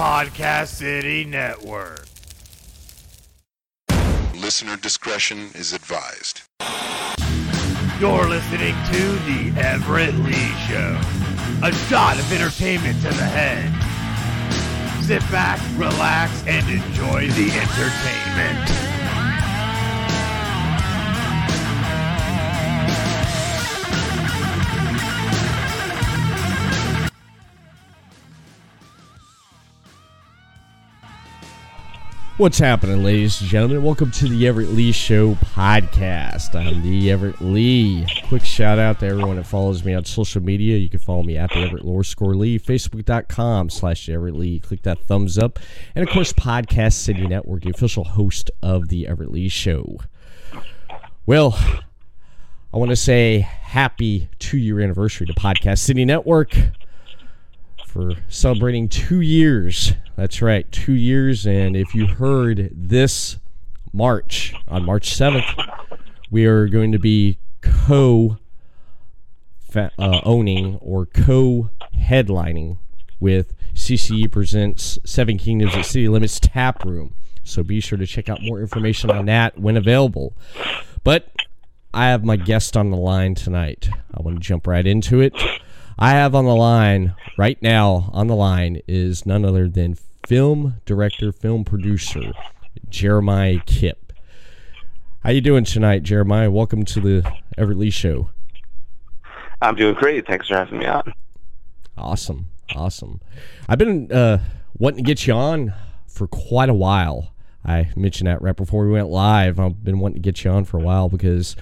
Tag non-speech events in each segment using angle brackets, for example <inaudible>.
Podcast City Network. Listener discretion is advised. You're listening to The Everett Lee Show. A shot of entertainment to the head. Sit back, relax, and enjoy the entertainment. What's happening, ladies and gentlemen? Welcome to the Everett Lee Show podcast. I'm the Everett Lee. Quick shout out to everyone that follows me on social media. You can follow me at the Everett Lore Score Lee, Facebook.com slash Everett Lee. Click that thumbs up. And of course, Podcast City Network, the official host of the Everett Lee Show. Well, I want to say happy two year anniversary to Podcast City Network for celebrating two years. That's right, two years. And if you heard this March, on March 7th, we are going to be co uh, owning or co headlining with CCE Presents Seven Kingdoms at City Limits Tap Room. So be sure to check out more information on that when available. But I have my guest on the line tonight. I want to jump right into it. I have on the line right now on the line is none other than film director, film producer Jeremiah Kipp. How you doing tonight, Jeremiah? Welcome to the Everett Lee Show. I'm doing great. Thanks for having me on. Awesome, awesome. I've been uh, wanting to get you on for quite a while. I mentioned that right before we went live. I've been wanting to get you on for a while because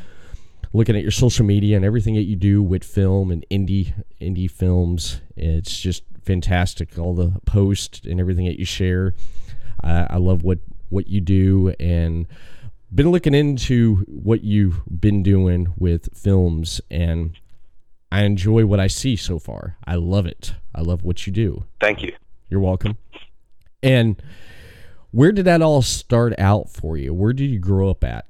looking at your social media and everything that you do with film and indie indie films. It's just fantastic. All the posts and everything that you share. Uh, I love what what you do and been looking into what you've been doing with films and I enjoy what I see so far. I love it. I love what you do. Thank you. You're welcome. And where did that all start out for you? Where did you grow up at?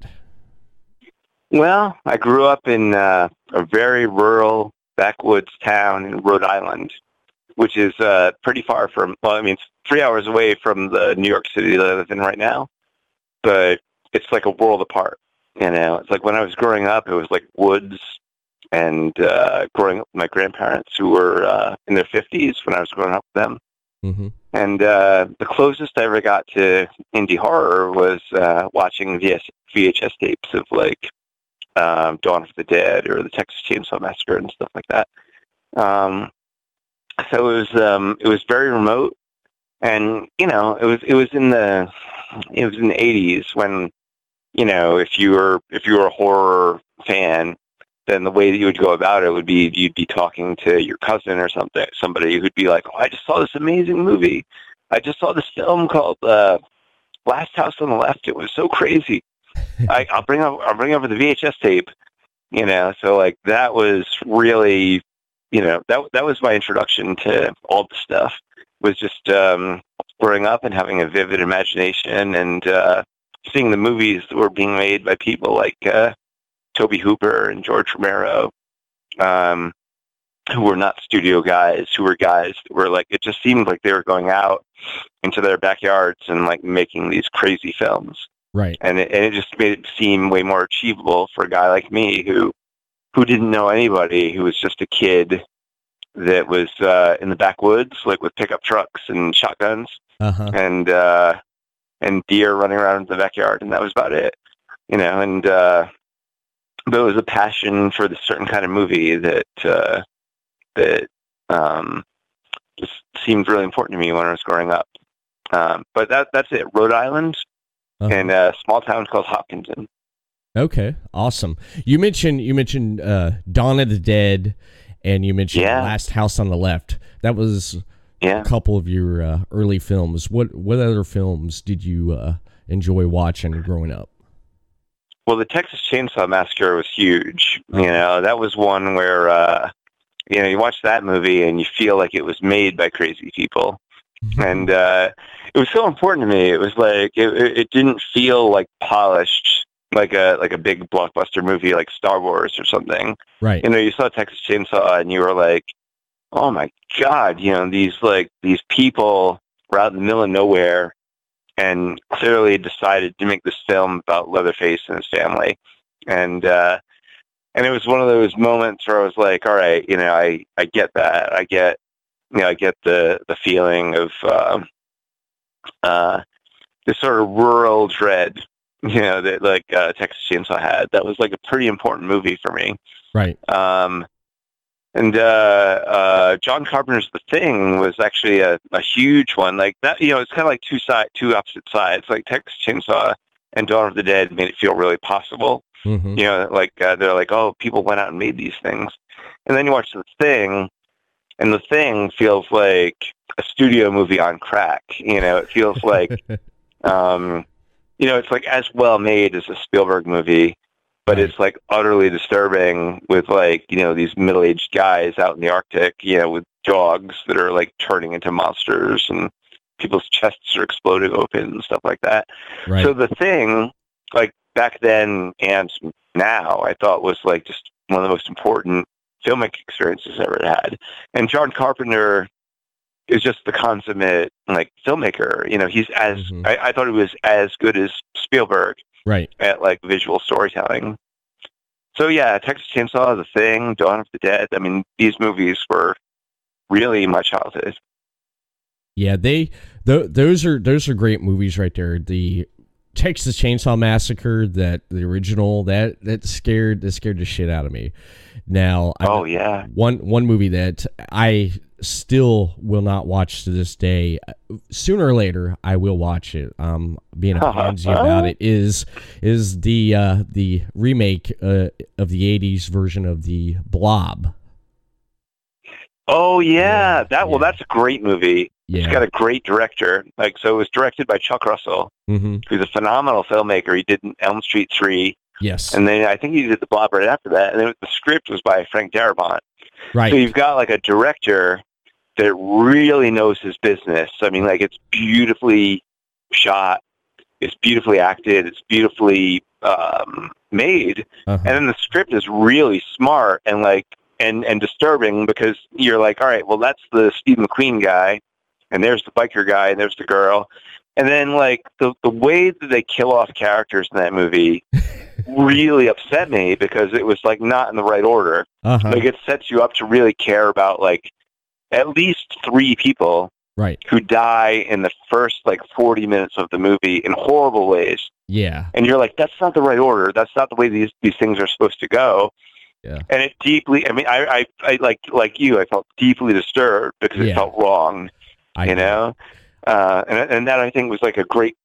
Well, I grew up in uh, a very rural backwoods town in Rhode Island, which is uh, pretty far from, well, I mean, it's three hours away from the New York City that I live in right now, but it's like a world apart. You know, it's like when I was growing up, it was like woods and uh, growing up with my grandparents who were uh, in their 50s when I was growing up with them. Mm-hmm. And uh, the closest I ever got to indie horror was uh, watching VS, VHS tapes of like um, Dawn of the Dead or the Texas Chainsaw Massacre and stuff like that. Um, so it was um, it was very remote, and you know it was it was in the it was in the eighties when you know if you were if you were a horror fan, then the way that you would go about it would be you'd be talking to your cousin or something somebody who'd be like, oh, I just saw this amazing movie. I just saw this film called uh, Last House on the Left. It was so crazy. <laughs> I, I'll bring up I'll bring over the VHS tape. You know, so like that was really, you know, that that was my introduction to all the stuff. Was just um, growing up and having a vivid imagination and uh, seeing the movies that were being made by people like uh, Tobe Hooper and George Romero, um, who were not studio guys, who were guys that were like, it just seemed like they were going out into their backyards and like making these crazy films. Right. And it, and it just made it seem way more achievable for a guy like me who who didn't know anybody, who was just a kid that was uh, in the backwoods, like with pickup trucks and shotguns, uh-huh. and uh, and deer running around in the backyard, and that was about it, you know. And uh, but it was a passion for this certain kind of movie that uh, that um, just seemed really important to me when I was growing up. Um, but that that's it. Rhode Island uh-huh. in a small town called Hopkinton. Okay, awesome. You mentioned you mentioned uh, Dawn of the Dead, and you mentioned yeah. Last House on the Left. That was yeah. a couple of your uh, early films. What what other films did you uh, enjoy watching growing up? Well, the Texas Chainsaw Massacre was huge. You know, that was one where uh, you know you watch that movie and you feel like it was made by crazy people. Mm-hmm. and uh, it was so important to me. It was like it, it didn't feel like polished, like a like a big blockbuster movie like Star Wars or something. Right. You know, you saw Texas Chainsaw and you were like, oh my god, you know these like these people were out in the middle of nowhere and clearly decided to make this film about Leatherface and his family. And uh, and it was one of those moments where I was like, all right, you know, I, I get that. I get you know, I get the the feeling of uh, uh, this sort of rural dread, <laughs> you know, that like uh, Texas Chainsaw had. That was like a pretty important movie for me. Right. Um, and uh, uh, John Carpenter's The Thing was actually a, a huge one. Like that, you know, it's kind of like two side, two opposite sides. Like Texas Chainsaw and Dawn of the Dead made it feel really possible. Mm-hmm. You know, like uh, they're like, oh, people went out and made these things, and then you watch The Thing, and The Thing feels like a studio movie on crack. You know, it feels like, <laughs> um, you know, it's like as well made as a Spielberg movie, but it's like utterly disturbing with like you know these middle-aged guys out in the Arctic, you know, with dogs that are like turning into monsters and people's chests are exploding open and stuff like that. Right. So the thing, like back then and now, I thought was like just one of the most important filmic experiences I ever had. And John Carpenter is just the consummate like filmmaker. You know, he's as Mhm. I, I thought he was as good as Spielberg right. at like visual storytelling. So yeah, Texas Chainsaw, The Thing, Dawn of the Dead. I mean, these movies were really my childhood. Yeah, they th- those are those are great movies right there. The Texas Chainsaw Massacre, that the original, that that scared that scared the shit out of me. Now, I- Oh yeah. one one movie that I still will not watch to this day. Sooner or later, I will watch it. Um, being a <laughs> pansy about it is is the uh, the remake uh, of the '80s version of the Blob. Oh yeah, Yeah, that well, yeah. that's a great movie. It's got a great director. Like so, it was directed by Chuck Russell, hmm who's a phenomenal filmmaker. He did Elm Street Three, Yes. and then I think he did The Blob right after that. And then the script was by Frank Darabont. right. So you've got like a director that really knows his business. I mean, like it's beautifully shot, it's beautifully acted, it's beautifully um, made, Uh-huh. and then the script is really smart and like and and disturbing because you're like, all right, well that's the Steve McQueen guy, and there's the biker guy, and there's the girl, and then like the the way that they kill off characters in that movie <laughs> really upset me because it was like not in the right order. Uh-huh. Like it sets you up to really care about like at least three people Right. who die in the first like 40 minutes of the movie in horrible ways. Yeah. And you're like, that's not the right order. That's not the way these, these things are supposed to go. Yeah. And it deeply, I mean, I, I, I like, like you, I felt deeply disturbed because Yeah. it felt wrong, I you know? Uh, and, and that I think was like a great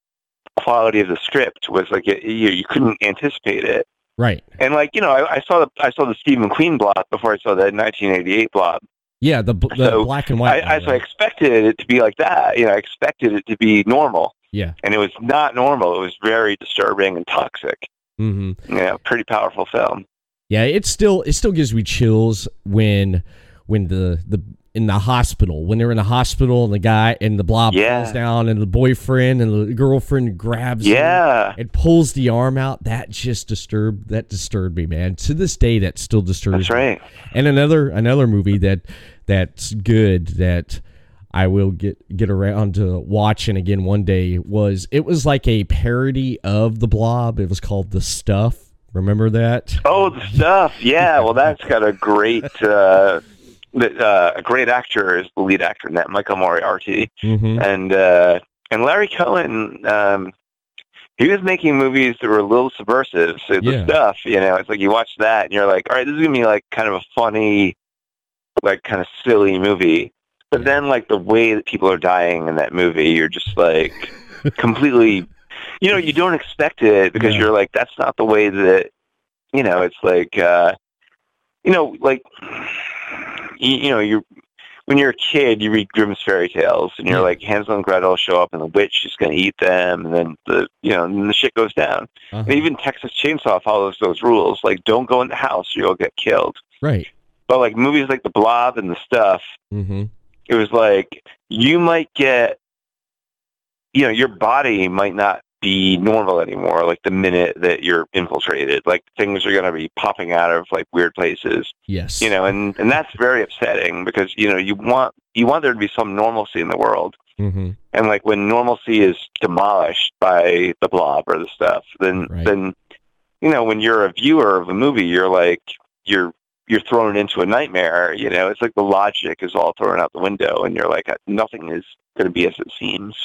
quality of the script was like, it, you, you couldn't anticipate it. Right. And like, you know, I, I saw the, I saw the Steve McQueen blob before I saw the 1988 blob. Yeah. The the So, black and white. I, I, so I expected it to be like that. You know, I expected it to be normal, Yeah. and it was not normal. It was very disturbing and toxic. Mm-hmm. Know, pretty powerful film. Yeah, it still it still gives me chills when when the the in the hospital when they're in the hospital and the guy and the blob Yeah. falls down and the boyfriend and the girlfriend grabs him Yeah, and pulls the arm out. That just disturbed that disturbed me, man. To this day, that still disturbs that's me. right. And another another movie that that's good that I will get get around to watching again one day was it was like a parody of the Blob. It was called The Stuff. Remember that? Oh, the stuff. Yeah, well, that's got a great, <laughs> uh, uh, a great actor is the lead actor in that, Michael Moriarty, Mm-hmm. and uh, and Larry Cohen. Um, he was making movies that were a little subversive. So the Yeah. stuff, you know, it's like you watch that and you're like, all right, this is gonna be like kind of a funny, like kind of silly movie. But then like the way that people are dying in that movie, you're just like <laughs> completely, you know, you don't expect it because Yeah. you're like, that's not the way that, you know, it's like, uh, you know, like, you, you know, you're when you're a kid, you read Grimm's fairy tales, and you're like, Hansel and Gretel show up, and the witch is going to eat them, and then the, you know, and the shit goes down. Uh-huh. And even Texas Chainsaw follows those rules, like, don't go in the house, or you'll get killed. Right. But like movies like The Blob and the stuff, Mm-hmm. it was like you might get you know your body might not be normal anymore like the minute that you're infiltrated like things are going to be popping out of like weird places Yes. you know and and that's very upsetting because you know you want you want there to be some normalcy in the world Mm-hmm. And like when normalcy is demolished by the blob or the stuff, then Right. then you know when you're a viewer of a movie, you're like you're you're thrown into a nightmare. You know, it's like the logic is all thrown out the window, and you're like uh, nothing is going to be as it seems,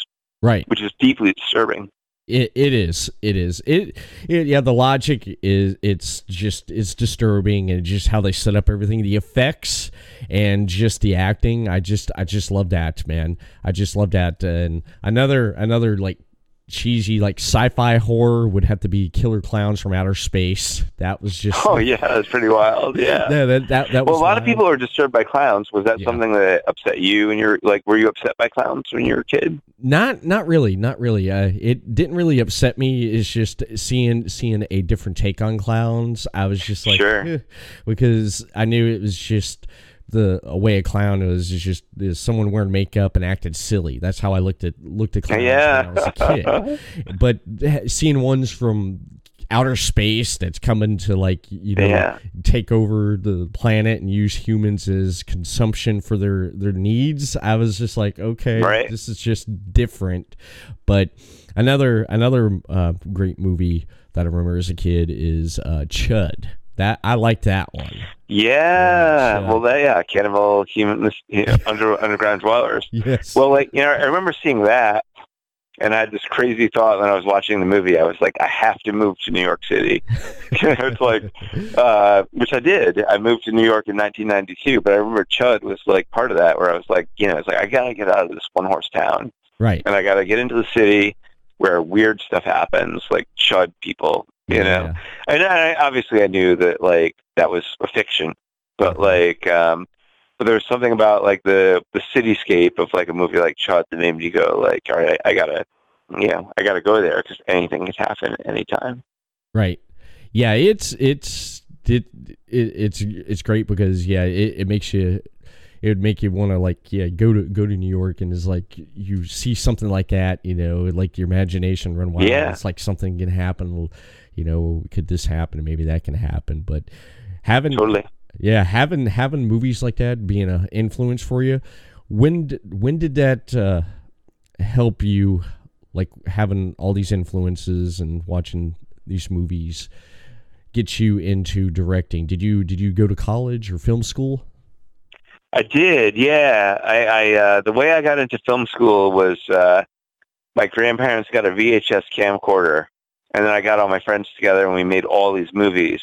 Right. which is deeply disturbing. It it is it is it, it yeah the logic is it's just it's disturbing and just how they set up everything the effects and just the acting I just I just love that man I just love that and another another like cheesy like sci-fi horror would have to be Killer Clowns from Outer Space that was just Oh yeah, that's pretty wild. Yeah. yeah, that that, that was Well, a lot of people are disturbed by clowns. Was that Yeah. something that upset you? And you're like, were you upset by clowns when you were a kid? Not not really, not really. Uh, it didn't really upset me. It's just seeing seeing a different take on clowns. I was just like, Sure. eh, because I knew it was just the a way a clown was is just is someone wearing makeup and acted silly. That's how I looked at looked at clowns Yeah. when I was a kid. but seeing ones from outer space that's coming to like you know Yeah. take over the planet and use humans as consumption for their their needs i was just like okay Right. this is just different but another another uh, great movie that i remember as a kid is uh, chud that i like that one Yeah. Yeah, Well, that, yeah, cannibal human you know, under underground dwellers. <laughs> yes Well, like you know, I remember seeing that, and I had this crazy thought when I was watching the movie. I was like, I have to move to New York City. <laughs> it's like, uh, which I did. I moved to New York in 1992, but I remember Chud was like part of that, where I was like, you know, it's like I gotta get out of this one horse town, right and I gotta get into the city where weird stuff happens, like Chud people. You know, Yeah. and I, obviously I knew that like that was a fiction, but like, um, but there was something about like the the cityscape of like a movie like Chud that made me go like, all right, I gotta, you know, I gotta go there because anything can happen at any time. Right. Yeah, it's it's it, it it's it's great because yeah, it, it makes you it would make you want to like yeah go to go to New York and is like you see something like that you know like your imagination run wild Yeah. it's like something can happen you know could this happen? Maybe that can happen. But having Totally. yeah having having movies like that being an influence for you when when did that uh, help you like having all these influences and watching these movies get you into directing? Did you did you go to college or film school? I did, yeah. I, I uh, the way I got into film school was uh, my grandparents got a VHS camcorder, and then I got all my friends together and we made all these movies.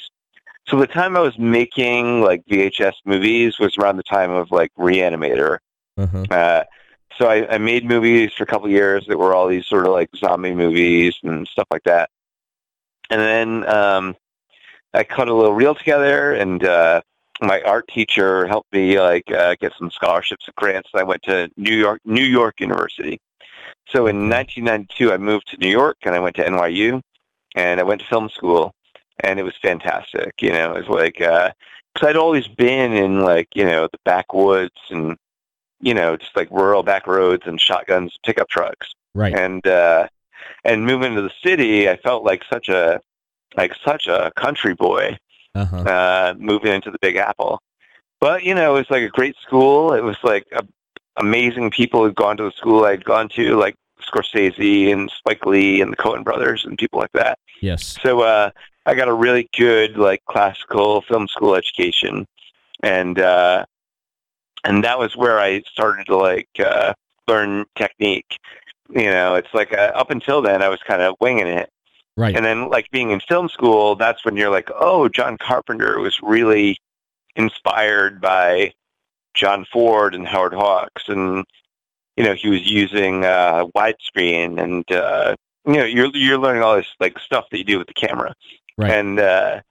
So the time I was making like VHS movies was around the time of like Reanimator. uh-huh Uh, so I, I made movies for a couple of years that were all these sort of like zombie movies and stuff like that. And then um, I cut a little reel together, and uh, my art teacher helped me like uh, get some scholarships and grants. I went to New York New York University. So in 1992, I moved to New York, and I went to NYU, and I went to film school, and it was fantastic. You know, it was like because I'd always been in like you know the backwoods and you know, just like rural back roads and shotguns, pickup trucks. right And uh and moving to the city, I felt like such a like such a country boy uh-huh uh moving into the Big Apple. But you know, it was like a great school. It was like a, amazing people who'd gone to the school I'd gone to, like Scorsese and Spike Lee and the Coen brothers and people like that. yes So uh, I got a really good like classical film school education, and uh, and that was where I started to like uh, learn technique. You know, it's like uh, up until then I was kind of winging it, right and then like being in film school, that's when you're like, oh, John Carpenter was really inspired by John Ford and Howard Hawks, and you know he was using uh, widescreen, and uh, you know you're you're learning all this like stuff that you do with the camera, Right. and uh,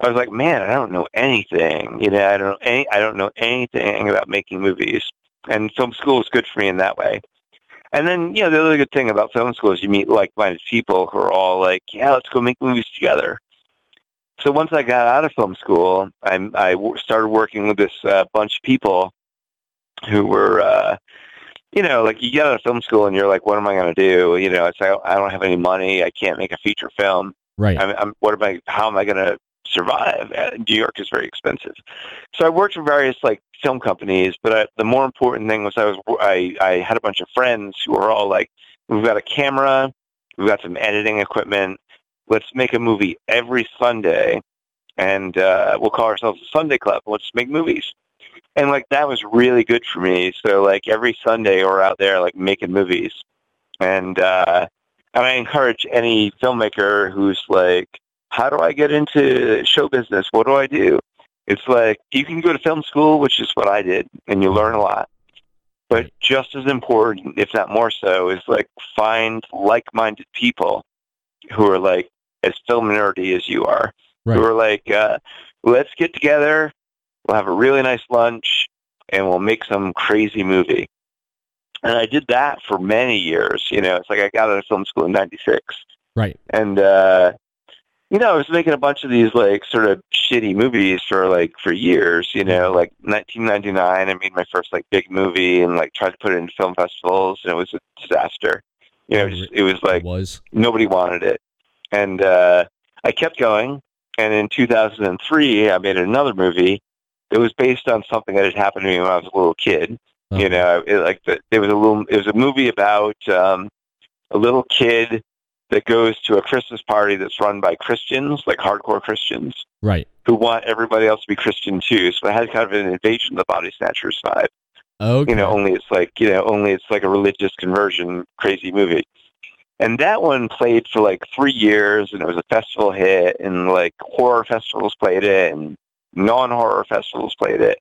I was like, man, I don't know anything. You know, I don't know any, I don't know anything about making movies, and film school was good for me in that way. And then, you know, the other good thing about film school is you meet like-minded people who are all like, yeah, let's go make movies together. So once I got out of film school, I, I w- started working with this uh, bunch of people who were, uh, you know, like you get out of film school and you're like, what am I going to do? You know, it's like, I don't have any money. I can't make a feature film. right I'm, I'm what am I? How am I going to survive. Uh, New York is very expensive. So I worked for various like film companies, but I, the more important thing was I was I, I had a bunch of friends who were all like, we've got a camera, we've got some editing equipment. Let's make a movie every Sunday, and uh, we'll call ourselves the Sunday Club. Let's make movies. And like that was really good for me. So like every Sunday we're out there like making movies, and uh, and I encourage any filmmaker who's like, how do I get into show business? What do I do? It's like you can go to film school, which is what I did, and you learn a lot. But just as important, if not more so, is like find like-minded people who are like as film nerdy as you are, Right. who are like, uh, let's get together, we'll have a really nice lunch, and we'll make some crazy movie. And I did that for many years. You know, it's like I got out of film school in '96, Right. and uh, you know, I was making a bunch of these like sort of shitty movies for like for years. You know, like 1999, I made my first like big movie and like tried to put it in film festivals, and it was a disaster. You know, just, it was like It was. nobody wanted it, and uh, I kept going. And in 2003, I made another movie. It was based on something that had happened to me when I was a little kid. Uh-huh. You know, it, like the, there was a little. It was a movie about um, a little kid that goes to a Christmas party that's run by Christians, like hardcore Christians, Right. who want everybody else to be Christian too. So it had kind of an invasion of the body snatchers vibe. Okay. You know, only it's like you know, only it's like a religious conversion crazy movie. And that one played for like three years, and it was a festival hit, and like horror festivals played it, and non-horror festivals played it,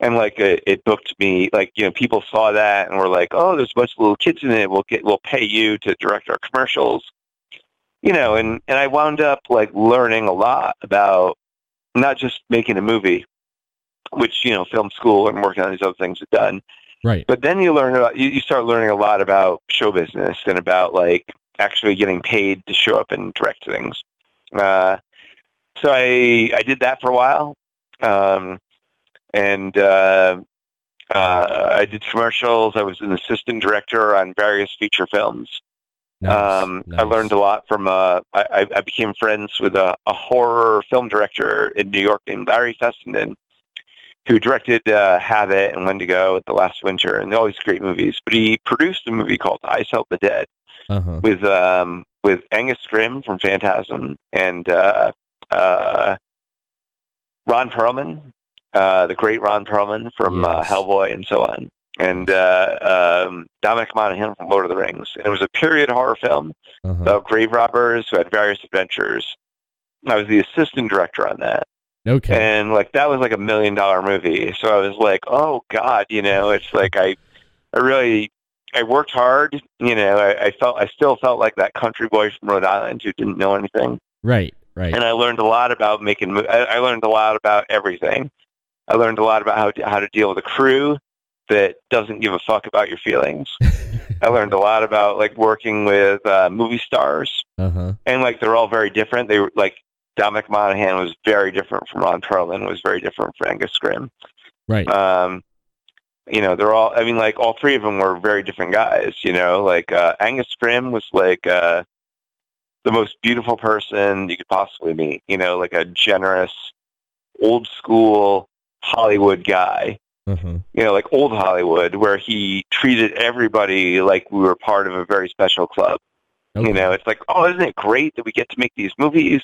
and like it, it booked me. Like you know, people saw that and were like, "Oh, there's a bunch of little kids in it. We'll get, we'll pay you to direct our commercials." You know, and and I wound up like learning a lot about not just making a movie, which you know, film school and working on these other things have done, right. but then you learn about you, you start learning a lot about show business and about like actually getting paid to show up and direct things. Uh, so I I did that for a while, um, and uh, uh, I did commercials. I was an assistant director on various feature films. Nice. Um, I learned a lot from. Uh, I, I became friends with a, a horror film director in New York named Larry Fessenden, who directed uh, Habit and Wendigo at the last winter, and all these great movies. But he produced a movie called I Sell the Dead Uh-huh. with um, with Angus Scrimm from Phantasm and uh, uh, Ron Perlman, uh, the great Ron Perlman from uh, Hellboy and so on, and uh, um, Dominic Monaghan from Lord of the Rings. And it was a period horror film Uh-huh. about grave robbers who had various adventures. I was the assistant director on that, Okay. and like that was like a million dollar movie. So I was like, oh god, you know, it's like I, I really, I worked hard. You know, I, I felt, I still felt like that country boy from Rhode Island who didn't know anything, Right. Right. and I learned a lot about making. I, I learned a lot about everything. I learned a lot about how to, how to deal with a crew that doesn't give a fuck about your feelings. <laughs> I learned a lot about like working with uh, movie stars uh-huh. and like they're all very different. They were like Dominic Monaghan was very different from Ron Perlman, was very different from Angus Scrimm. Right. Um, you know, they're all. I mean, like all three of them were very different guys. You know, like uh, Angus Scrimm was like uh, the most beautiful person you could possibly meet. You know, like a generous, old school Hollywood guy Uh-huh. you know, like old Hollywood, where he treated everybody like we were part of a very special club. Okay. You know, it's like, oh, isn't it great that we get to make these movies?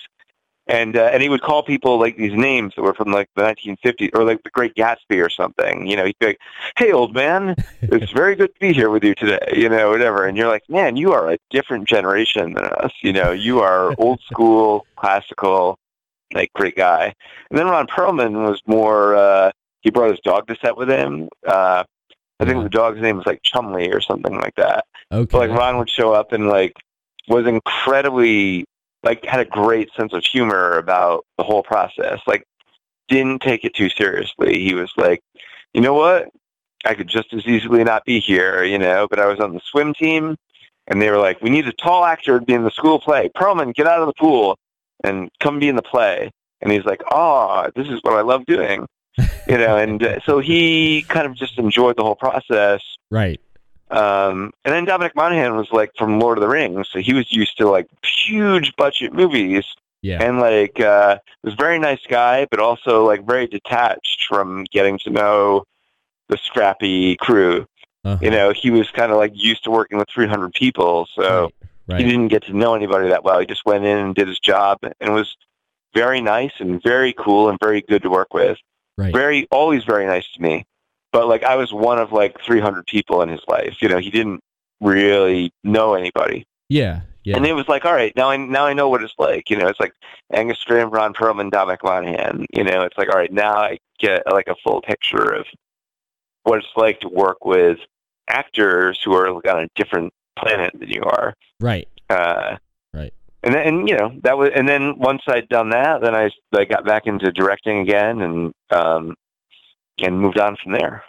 And uh, and he would call people like these names that were from like the 1950s or like the Great Gatsby or something. You know, he'd be like, "Hey, old man, it's <laughs> very good to be here with you today." You know, whatever. And you're like, "Man, you are a different generation than us. You know, you are old <laughs> school, classical, like great guy." And then Ron Perlman was more. Uh, he brought his dog to set with him. Uh, I think the dog's name was like Chumley or something like that. Okay. But like Ron would show up and like was incredibly like had a great sense of humor about the whole process. Like didn't take it too seriously. He was like, you know what? I could just as easily not be here, you know, but I was on the swim team and they were like, We need a tall actor to be in the school play. Perlman, get out of the pool and come be in the play. And he's like, Oh, this is what I love doing. you know, and uh, so he kind of just enjoyed the whole process right. Um, and then Dominic Monaghan was like from Lord of the Rings, so he was used to like huge budget movies Yeah. and like uh was a very nice guy but also like very detached from getting to know the scrappy crew Uh-huh. you know he was kind of like used to working with 300 people so right. he didn't get to know anybody that well he just went in and did his job and was very nice and very cool and very good to work with Right. very always very nice to me but like i was one of like 300 people in his life you know he didn't really know anybody Yeah. Yeah. and it was like, all right, now I now I know what it's like. You know, it's like Angus Graham, Ron Perlman, Dominic Monaghan. You know, it's like, all right, now I get like a full picture of what it's like to work with actors who are like, on a different planet than you are. right. Uh, Right. And then, and you know, that was, and then once I'd done that, then I I got back into directing again, and um, and moved on from there.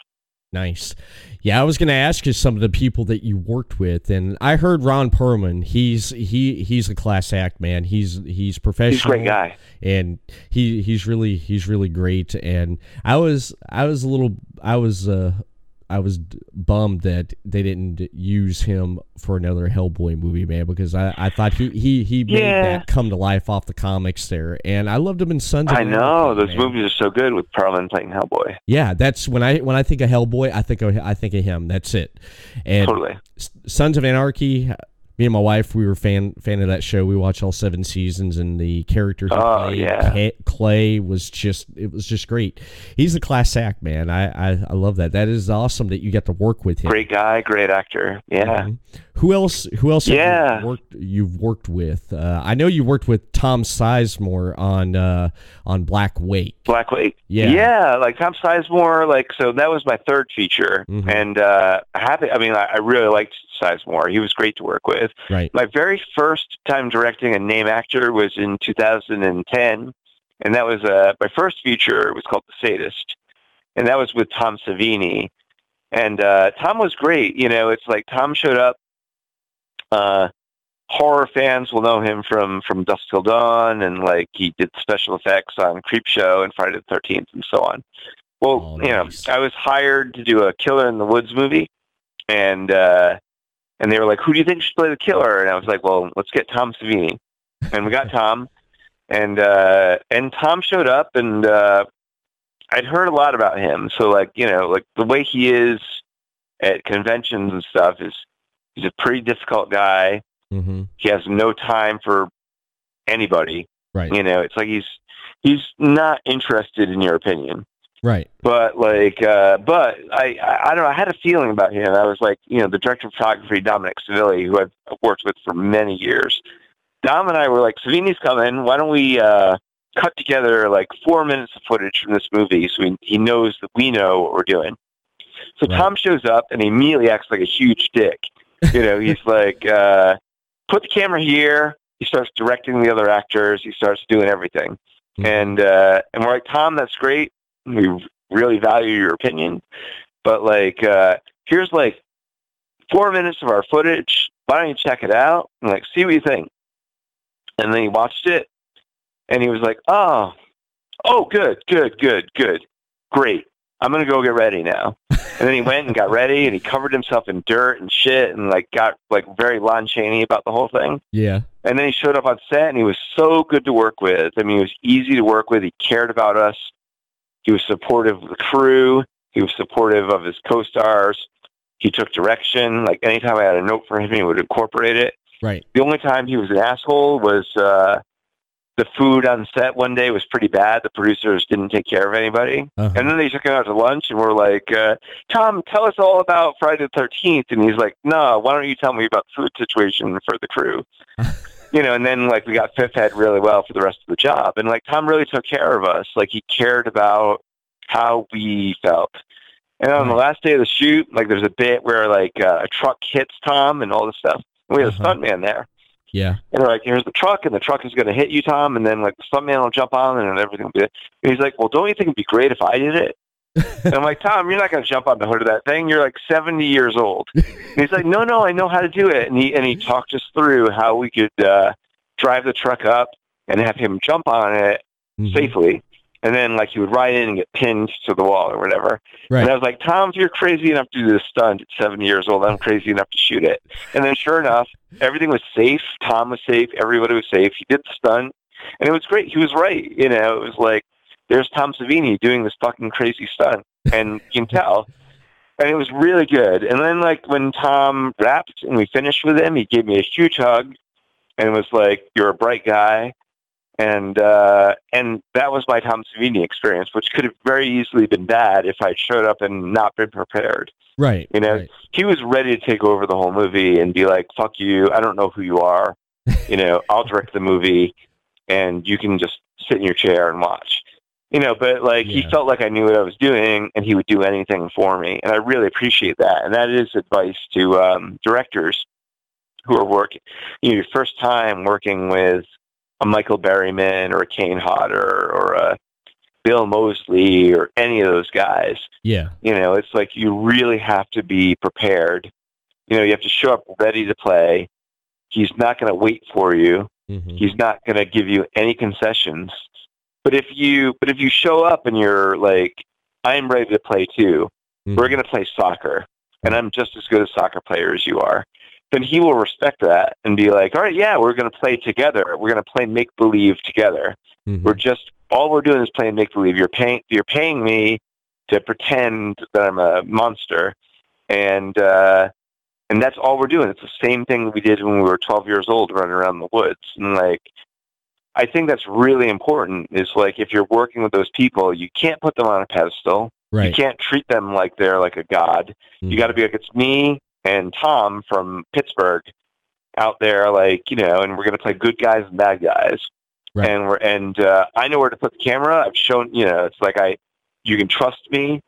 Nice. Yeah, I was going to ask you some of the people that you worked with, and I heard Ron Perlman. He's he he's a class act, man. He's he's professional. He's a great guy. and he he's really he's really great. And I was I was a little I was uh I was bummed that they didn't use him for another Hellboy movie, man, because I, I thought he he he made Yeah. that come to life off the comics there, and I loved him in Sons. of I know those man. movies are so good with Perlman playing Hellboy. Yeah, that's when I when I think of Hellboy, I think of I think of him. That's it. And Totally. Sons of Anarchy. Me and my wife, we were fan fan of that show. We watched all seven seasons, and the character Oh, played, yeah. Clay, was just it was just great. He's a class act, man. I, I I love that. That is awesome that you got to work with him. Great guy, great actor. Yeah. Mhm. Who else? Who else? have you Yeah. worked you've worked with. Uh, I know you worked with Tom Sizemore on uh, on Black Wake. Black Wake. Yeah. Yeah, like Tom Sizemore, like so that was my third feature. Mhm. And uh happy I mean I, I really liked Sizemore. He was great to work with. Right. My very first time directing a name actor was in 2010, and that was uh my first feature It was called The Sadist. And that was with Tom Savini. And uh Tom was great. You know, it's like Tom showed up uh horror fans will know him from from Dusk Till Dawn, and like he did special effects on Creepshow and Friday the Thirteenth, and so on. Well, Oh, you know. I was hired to do a Killer in the Woods movie, and uh, and they were like, "Who do you think should play the killer?" And I was like, "Well, let's get Tom Savini," and we got <laughs> Tom, and uh, and Tom showed up, and uh, I'd heard a lot about him. So like you know, like the way he is at conventions and stuff is he's a pretty difficult guy Mm-hmm. he has no time for anybody. Right. You know, it's like he's he's not interested in your opinion. Right. But like, uh, but I, I, I don't know. I had a feeling about him. I was like, you know, the director of photography, Dominick Sivilli, who I've worked with for many years. Dom and I were like, Savini's coming. Why don't we uh, cut together like four minutes of footage from this movie so he, he knows that we know what we're doing. So Right. Tom shows up and he immediately acts like a huge dick. You know, he's like, uh, put the camera here. He starts directing the other actors. He starts doing everything. Mhm. And uh, and we're like, Tom, that's great. We really value your opinion, but like, uh, here's like four minutes of our footage. Why don't you check it out and like see what you think? And then he watched it, and he was like, oh, oh, good, good, good, good, great. I'm gonna go get ready now. And then he went and got ready, and he covered himself in dirt and shit, and like got like very Lon Chaney about the whole thing. Yeah. And then he showed up on set, and he was so good to work with. I mean, he was easy to work with. He cared about us. He was supportive of the crew. He was supportive of his co-stars. He took direction. Like anytime I had a note for him, he would incorporate it. Right. The only time he was an asshole was uh, the food on set one day was pretty bad. The producers didn't take care of anybody. Uh-huh. And then they took him out to lunch and were like, uh, Tom, tell us all about Friday the 13th. And he's like, no, why don't you tell me about the food situation for the crew? <laughs> you know, and then like we got fifth head really well for the rest of the job. And like Tom really took care of us. Like he cared about how we felt. And on the last day of the shoot, like there's a bit where like uh, a truck hits Tom and all this stuff. And we had Uh-huh. a stuntman there. Yeah. And they're like, here's the truck, and the truck is going to hit you, Tom, and then like the stuntman will jump on and everything will be. And he's like, well, don't you think it'd be great if I did it? <laughs> and I'm like, Tom, you're not going to jump on the hood of that thing. You're like 70 years old. And he's like, no, no, I know how to do it. And he and he talked us through how we could uh, drive the truck up and have him jump on it Mhm. safely. And then like he would ride in and get pinned to the wall or whatever. Right. And I was like, Tom, if you're crazy enough to do this stunt at seven years old, I'm crazy enough to shoot it. And then sure enough, everything was safe. Tom was safe. Everybody was safe. He did the stunt. and it was great. He was right. You know, it was like there's Tom Savini doing this fucking crazy stunt, and you can tell. And it was really good. And then, like when Tom wrapped and we finished with him, he gave me a huge hug, and was like, "You're a bright guy." And uh, and that was my Tom Savini experience, which could have very easily been bad if I showed up and not been prepared. Right. You know, right. he was ready to take over the whole movie and be like, "Fuck you! I don't know who you are. <laughs> You know, I'll direct the movie, and you can just sit in your chair and watch." You know, but like he felt like I knew what I was doing, and he would do anything for me, and I really appreciate that. And that is advice to um, directors who are working, you know, your first time working with a Michael Berryman or a Kane Hodder or a Bill Moseley or any of those guys Yeah. you know, it's like you really have to be prepared. You know, you have to show up ready to play. He's not going to wait for you. Mhm. He's not going to give you any concessions. But if you but if you show up and you're like, I'm ready to play too. Mhm. We're going to play soccer, and I'm just as good a soccer player as you are. Then he will respect that and be like, all right, yeah, we're going to play together. We're going to play make believe together. Mhm. We're just all we're doing is playing make believe. You're paying you're paying me to pretend that I'm a monster, and uh, and that's all we're doing. It's the same thing that we did when we were 12 years old, running around the woods. And like, I think that's really important. Is like if you're working with those people, you can't put them on a pedestal. You can't treat them like they're like a god. You Mhm. got to be like, it's me and Tom from Pittsburgh out there, like you know, and we're gonna play good guys and bad guys. Right. And we're and uh, I know where to put the camera. I've shown you know, it's like I, you can trust me,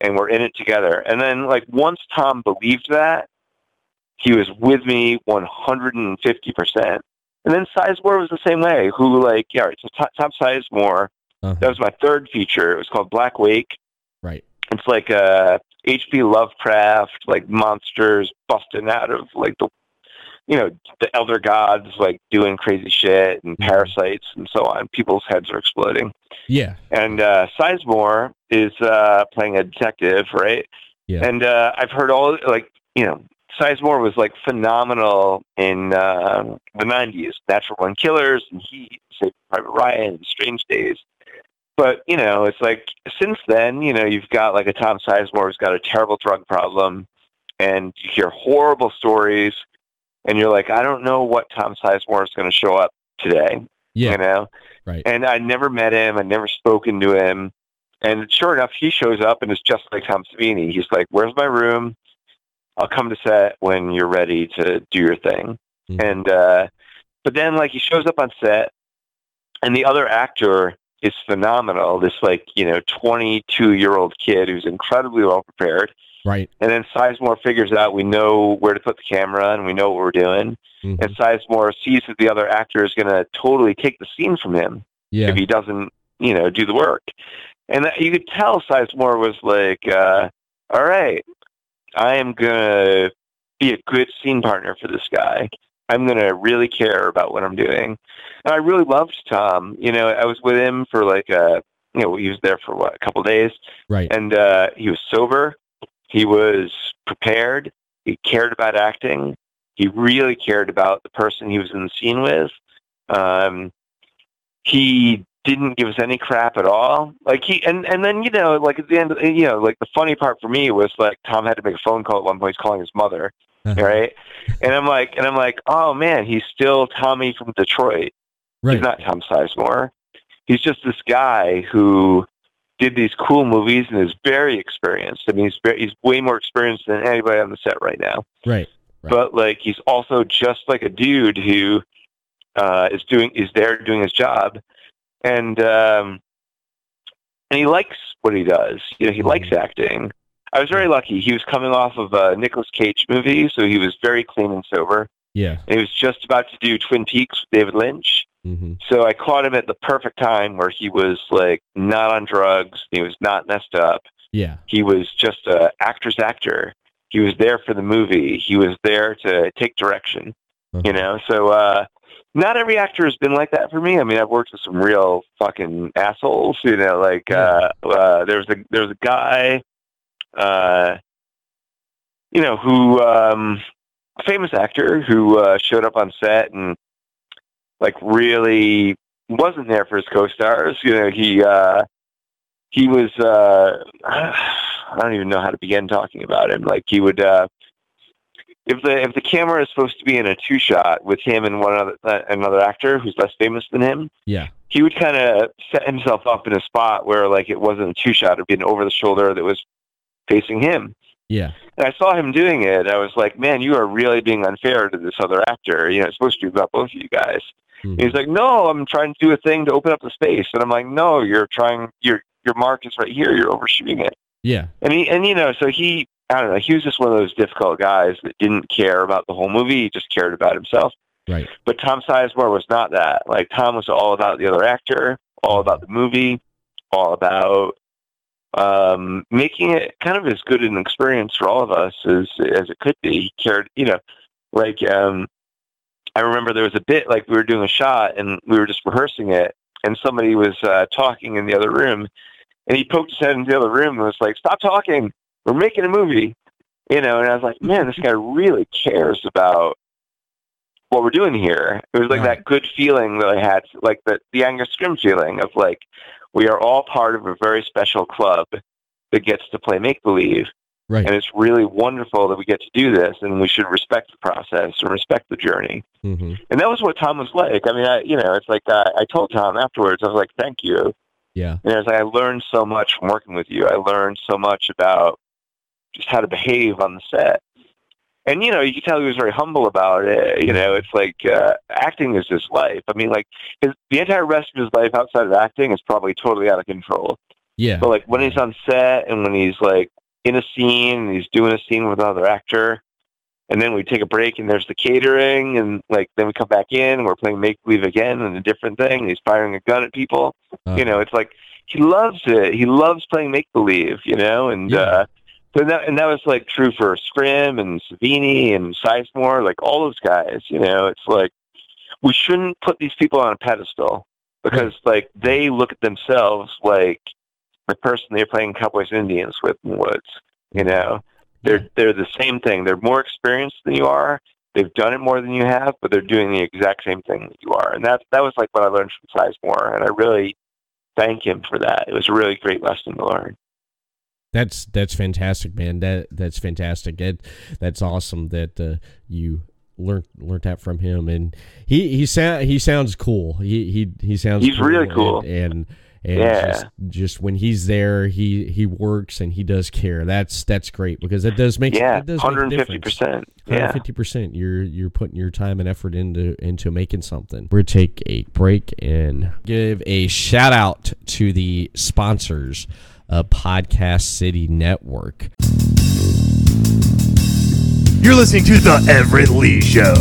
and we're in it together. And then like once Tom believed that, he was with me one hundred and fifty percent. And then Sizemore was the same way. Who like yeah, right, so Tom, Tom Sizemore. Uh-huh. That was my third feature. It was called Black Wake Right. it's like uh H.P. Lovecraft, like monsters busting out of like the, you know, the elder gods, like doing crazy shit and Mhm. parasites and so on. People's heads are exploding. Yeah. And uh, Sizemore is uh, playing a detective, right? Yeah. And uh, I've heard all like you know, Sizemore was like phenomenal in uh, the '90s, Natural Born Killers and Heat, Saving Private Ryan, and Strange Days. But you know, it's like since then, you know, you've got like a Tom Sizemore who's got a terrible drug problem, and you hear horrible stories, and you're like, I don't know what Tom Sizemore is going to show up today Yeah. you know Right. and i never met him i never spoken to him and sure enough he shows up and it's just like tom savini he's like where's my room i'll come to set when you're ready to do your thing Mhm. and uh but then like he shows up on set and the other actor is phenomenal this like you know 22 year old kid who's incredibly well prepared Right. and then sizemore figures out we know where to put the camera and we know what we're doing Mhm. and Sizemore sees that the other actor is going to totally take the scene from him Yeah. if he doesn't, you know, do the work. And that, you could tell Sizemore was like, uh, "All right, I am going to be a good scene partner for this guy. I'm going to really care about what I'm doing." And I really loved Tom. You know, I was with him for like a, you know, he was there for what a couple of days, Right. and uh, he was sober. He was prepared. He cared about acting. He really cared about the person he was in the scene with. Um, he didn't give us any crap at all. Like he and and then you know like at the end you know like the funny part for me was like Tom had to make a phone call at one point. He's calling his mother, <laughs> right? And I'm like and I'm like oh man, he's still Tommy from Detroit. Right. He's not Tom Sizemore. He's just this guy who did these cool movies and is very experienced. I mean, he's very, he's way more experienced than anybody on the set right now. Right. Right. But like, he's also just like a dude who uh, is doing is there doing his job, and um, and he likes what he does. You know, he likes acting. I was very lucky. He was coming off of a Nicolas Cage movie, so he was very clean and sober. Yeah. And he was just about to do Twin Peaks with David Lynch. hmm So I caught him at the perfect time where he was like not on drugs. He was not messed up. Yeah. He was just a actor's actor. He was there for the movie. He was there to take direction. Uh-huh. You know, so uh not every actor has been like that for me. I mean, I've worked with some real fucking assholes. You know, like uh, uh there was a there was a guy, uh, you know, who um, a famous actor who uh, showed up on set and like really wasn't there for his co-stars. You know, he uh, he was. Uh, <sighs> I don't even know how to begin talking about him. Like he would. Uh, if the if the camera is supposed to be in a two shot with him and one other uh, another actor who's less famous than him, Yeah. he would kind of set himself up in a spot where like it wasn't a two shot; it'd be an over the shoulder that was facing him. Yeah. And I saw him doing it. I was like, man, you are really being unfair to this other actor. You know, it's supposed to be about both of you guys. Mhm. And he's like, no, I'm trying to do a thing to open up the space. And I'm like, no, you're trying, your, your mark is right here. You're overshooting it. Yeah. And he, and you know, so he, I don't know, he was just one of those difficult guys that didn't care about the whole movie. He just cared about himself. Right. But Tom Sizemore was not that. Like Tom was all about the other actor, all about the movie, all about um, making it kind of as good an experience for all of us as as it could be. He cared, you know, like um, I remember there was a bit like we were doing a shot and we were just rehearsing it, and somebody was uh, talking in the other room, and he poked his head into the other room and was like, "Stop talking! We're making a movie." You know, and I was like, "Man, this guy really cares about." What we're doing here, it was like Right. that good feeling that I had, like the the Angus Scrimm feeling of like we are all part of a very special club that gets to play make believe. Right. and it's really wonderful that we get to do this and we should respect the process and respect the journey. Hmm and that was what tom was like. I mean i you know it's like uh, i told tom afterwards i was like thank you. Yeah. and I was like i learned so much from working with you. I learned so much about just how to behave on the set and you know you could tell he was very humble about it you know it's like uh, acting is his life i mean like his, the entire rest of his life outside of acting is probably totally out of control Yeah. but like when he's on set and when he's like in a scene and he's doing a scene with another actor, and then we take a break and there's the catering and like then we come back in and we're playing make believe again and a different thing. And he's firing a gun at people. Uh, you know, it's like he loves it. He loves playing make believe. You know, and Yeah. uh, so that and that was like true for Scrimm and Savini and Sizemore, like all those guys. You know, it's like we shouldn't put these people on a pedestal because like they look at themselves like the person they're playing Cowboys Indians with in the woods. You know, they're they're the same thing. They're more experienced than you are. They've done it more than you have, but they're doing the exact same thing that you are. And that that was like what I learned from Sizemore, and I really thank him for that. It was a really great lesson to learn. That's that's fantastic, man. That that's fantastic. That that's awesome that uh, you learned learned that from him. And he he sound he sounds cool. He he he sounds He's really cool. And and, and Yeah. just just when he's there, he he works and he does care. That's that's great because that does make Yeah, it does hundred and fifty percent. Yeah. fifty percent. You're you're putting your time and effort into into making something. We're take a break and give a shout out to the sponsors of Podcast City Network. You're listening to The Everett Lee Show.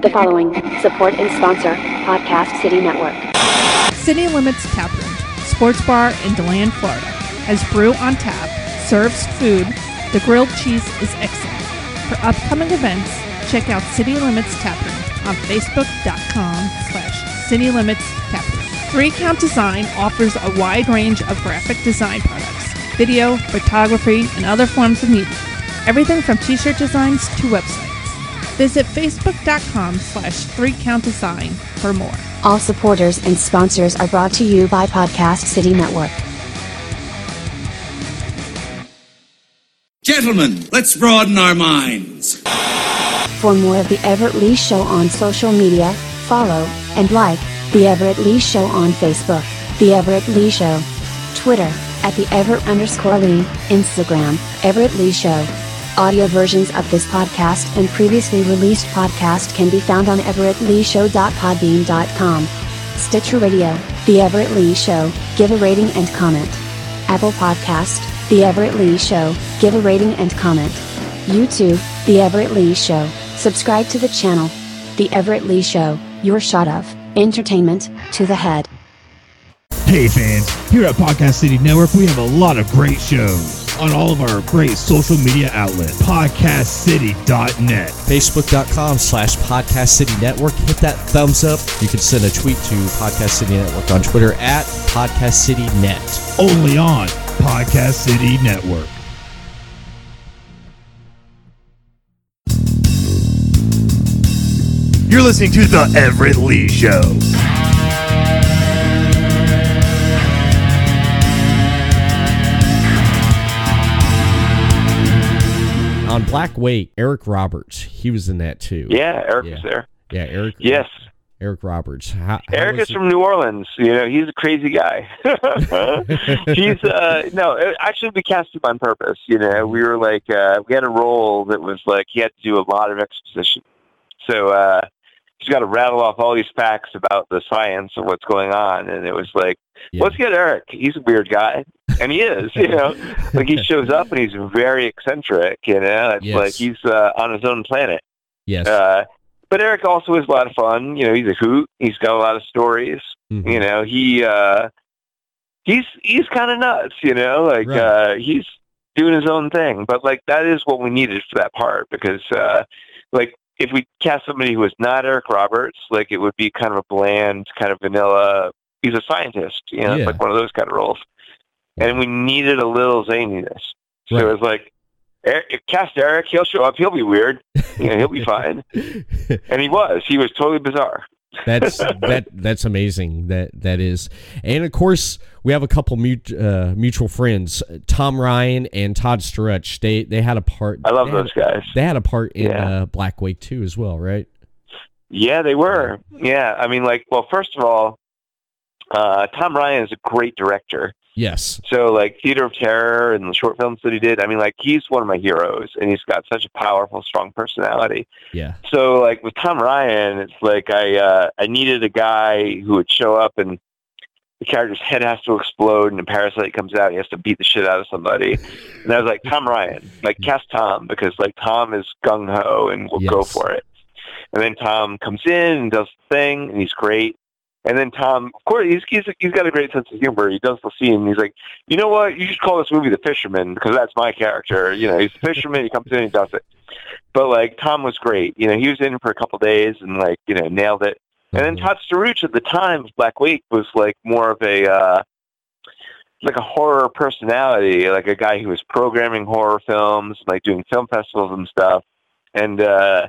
The following support and sponsor Podcast City Network. City Limits Tap Room, sports bar in DeLand, Florida, has brew on tap, serves food. The grilled cheese is excellent. For upcoming events, check out City Limits Tap Room on Facebook.com slash City Limits Tap Room. Three Count Design offers a wide range of graphic design products, video, photography, and other forms of media. Everything from t-shirt designs to websites. Visit Facebook.com slash Three Count Design for more. All supporters and sponsors are brought to you by Podcast City Network. Gentlemen, let's broaden our minds. For more of The Everett Lee Show on social media, follow and like The Everett Lee Show on Facebook, The Everett Lee Show, Twitter, at The Everett underscore Lee, Instagram, Everett Lee Show. Audio versions of this podcast and previously released podcast can be found on everettleeshow.podbean.com. Stitcher Radio, The Everett Lee Show, give a rating and comment. Apple Podcast, The Everett Lee Show, give a rating and comment. YouTube, The Everett Lee Show, subscribe to the channel. The Everett Lee Show, your shot of entertainment to the head. Hey fans, here at Podcast City Network, we have a lot of great shows on all of our great social media outlets. PodcastCity.net. Facebook.com slash Podcast City Network. Hit that thumbs up. You can send a tweet to Podcast City Network on Twitter at Podcast City Net. Only on Podcast City Network. You're listening to The Everett Lee Show. On Black Wake, Eric Roberts, he was in that too. Yeah, Eric Yeah. was there. Yeah, Eric. Yes. Eric Roberts. How, how Eric is it- from New Orleans. You know, he's a crazy guy. <laughs> <laughs> he's uh no, it- actually we cast him on purpose. You know, we were like uh we had a role that was like he had to do a lot of exposition. So uh he's got to rattle off all these facts about the science of what's going on, and it was like, Yeah. let's get Eric. He's a weird guy, and he is. You know, <laughs> like he shows up and he's very eccentric. You know, it's Yes. like he's uh, on his own planet. Yes. Uh, but Eric also is a lot of fun. You know, he's a hoot. He's got a lot of stories. Mhm. You know, he uh, he's he's kind of nuts. You know, like Right. uh, he's doing his own thing. But like that is what we needed for that part because uh, like if we cast somebody who was not Eric Roberts, like it would be kind of a bland, kind of vanilla. He's a scientist. You know, Yeah. like one of those kind of roles. And we needed a little zaniness. So Right. it was like. Eric, cast Eric, he'll show up. He'll be weird. You know, he'll be <laughs> fine. And he was. He was totally bizarre. That's <laughs> that that's amazing that that is and of course we have a couple mut- uh, mutual friends tom ryan and todd Staruch. they they had a part I love they had- those guys. they had a part in Yeah. uh, black wake too as well right Yeah, they were. Yeah, I mean, like, well, first of all, uh, Tom Ryan is a great director. Yes So, like, Theater of Terror and the short films that he did, I mean, like, he's one of my heroes, and he's got such a powerful, strong personality. yeah So, like, with Tom Ryan, it's like I uh, I needed a guy who would show up and the character's head has to explode and a parasite comes out and he has to beat the shit out of somebody. And I was like, Tom Ryan, like cast Tom because like Tom is gung ho and will go for it. And then Tom comes in and does the thing and he's great. And then Tom, of course, he's, he's he's got a great sense of humor. He does the scene. And he's like, you know what? You should call this movie The Fisherman because that's my character. You know, he's the fisherman. He comes in and he does it. But like Tom was great. You know, he was in for a couple of days and like you know nailed it. And then Mhm. Todd Staruch at the time of Black Wake was like more of a uh, like a horror personality, like a guy who was programming horror films, like doing film festivals and stuff. And uh,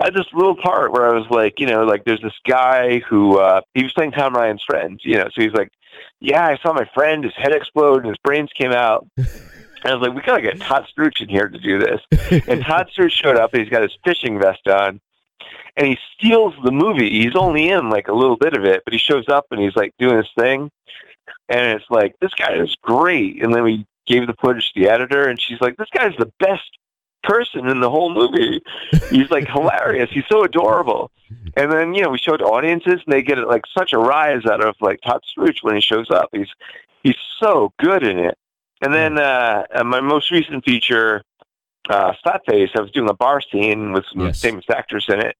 I had this little part where I was like, you know, like there's this guy who uh, he was playing Tom Ryan's friend, you know, so he's like, yeah, I saw my friend, his head explode and his brains came out. <laughs> And I was like, we gotta get Todd Staruch in here to do this. And Todd <laughs> Staruch showed up and he's got his fishing vest on and he steals the movie. He's only in like a little bit of it, but he shows up and he's like doing his thing. And it's like, this guy is great. And then we gave the footage to the editor and she's like, this guy's the best person in the whole movie. He's like hilarious. He's so adorable. And then, you know, we showed audiences and they get like such a rise out of like Todd Staruch when he shows up. He's he's so good in it. And then uh, uh, my most recent feature, uh, Slapface, I was doing a bar scene with some Yes. famous actors in it.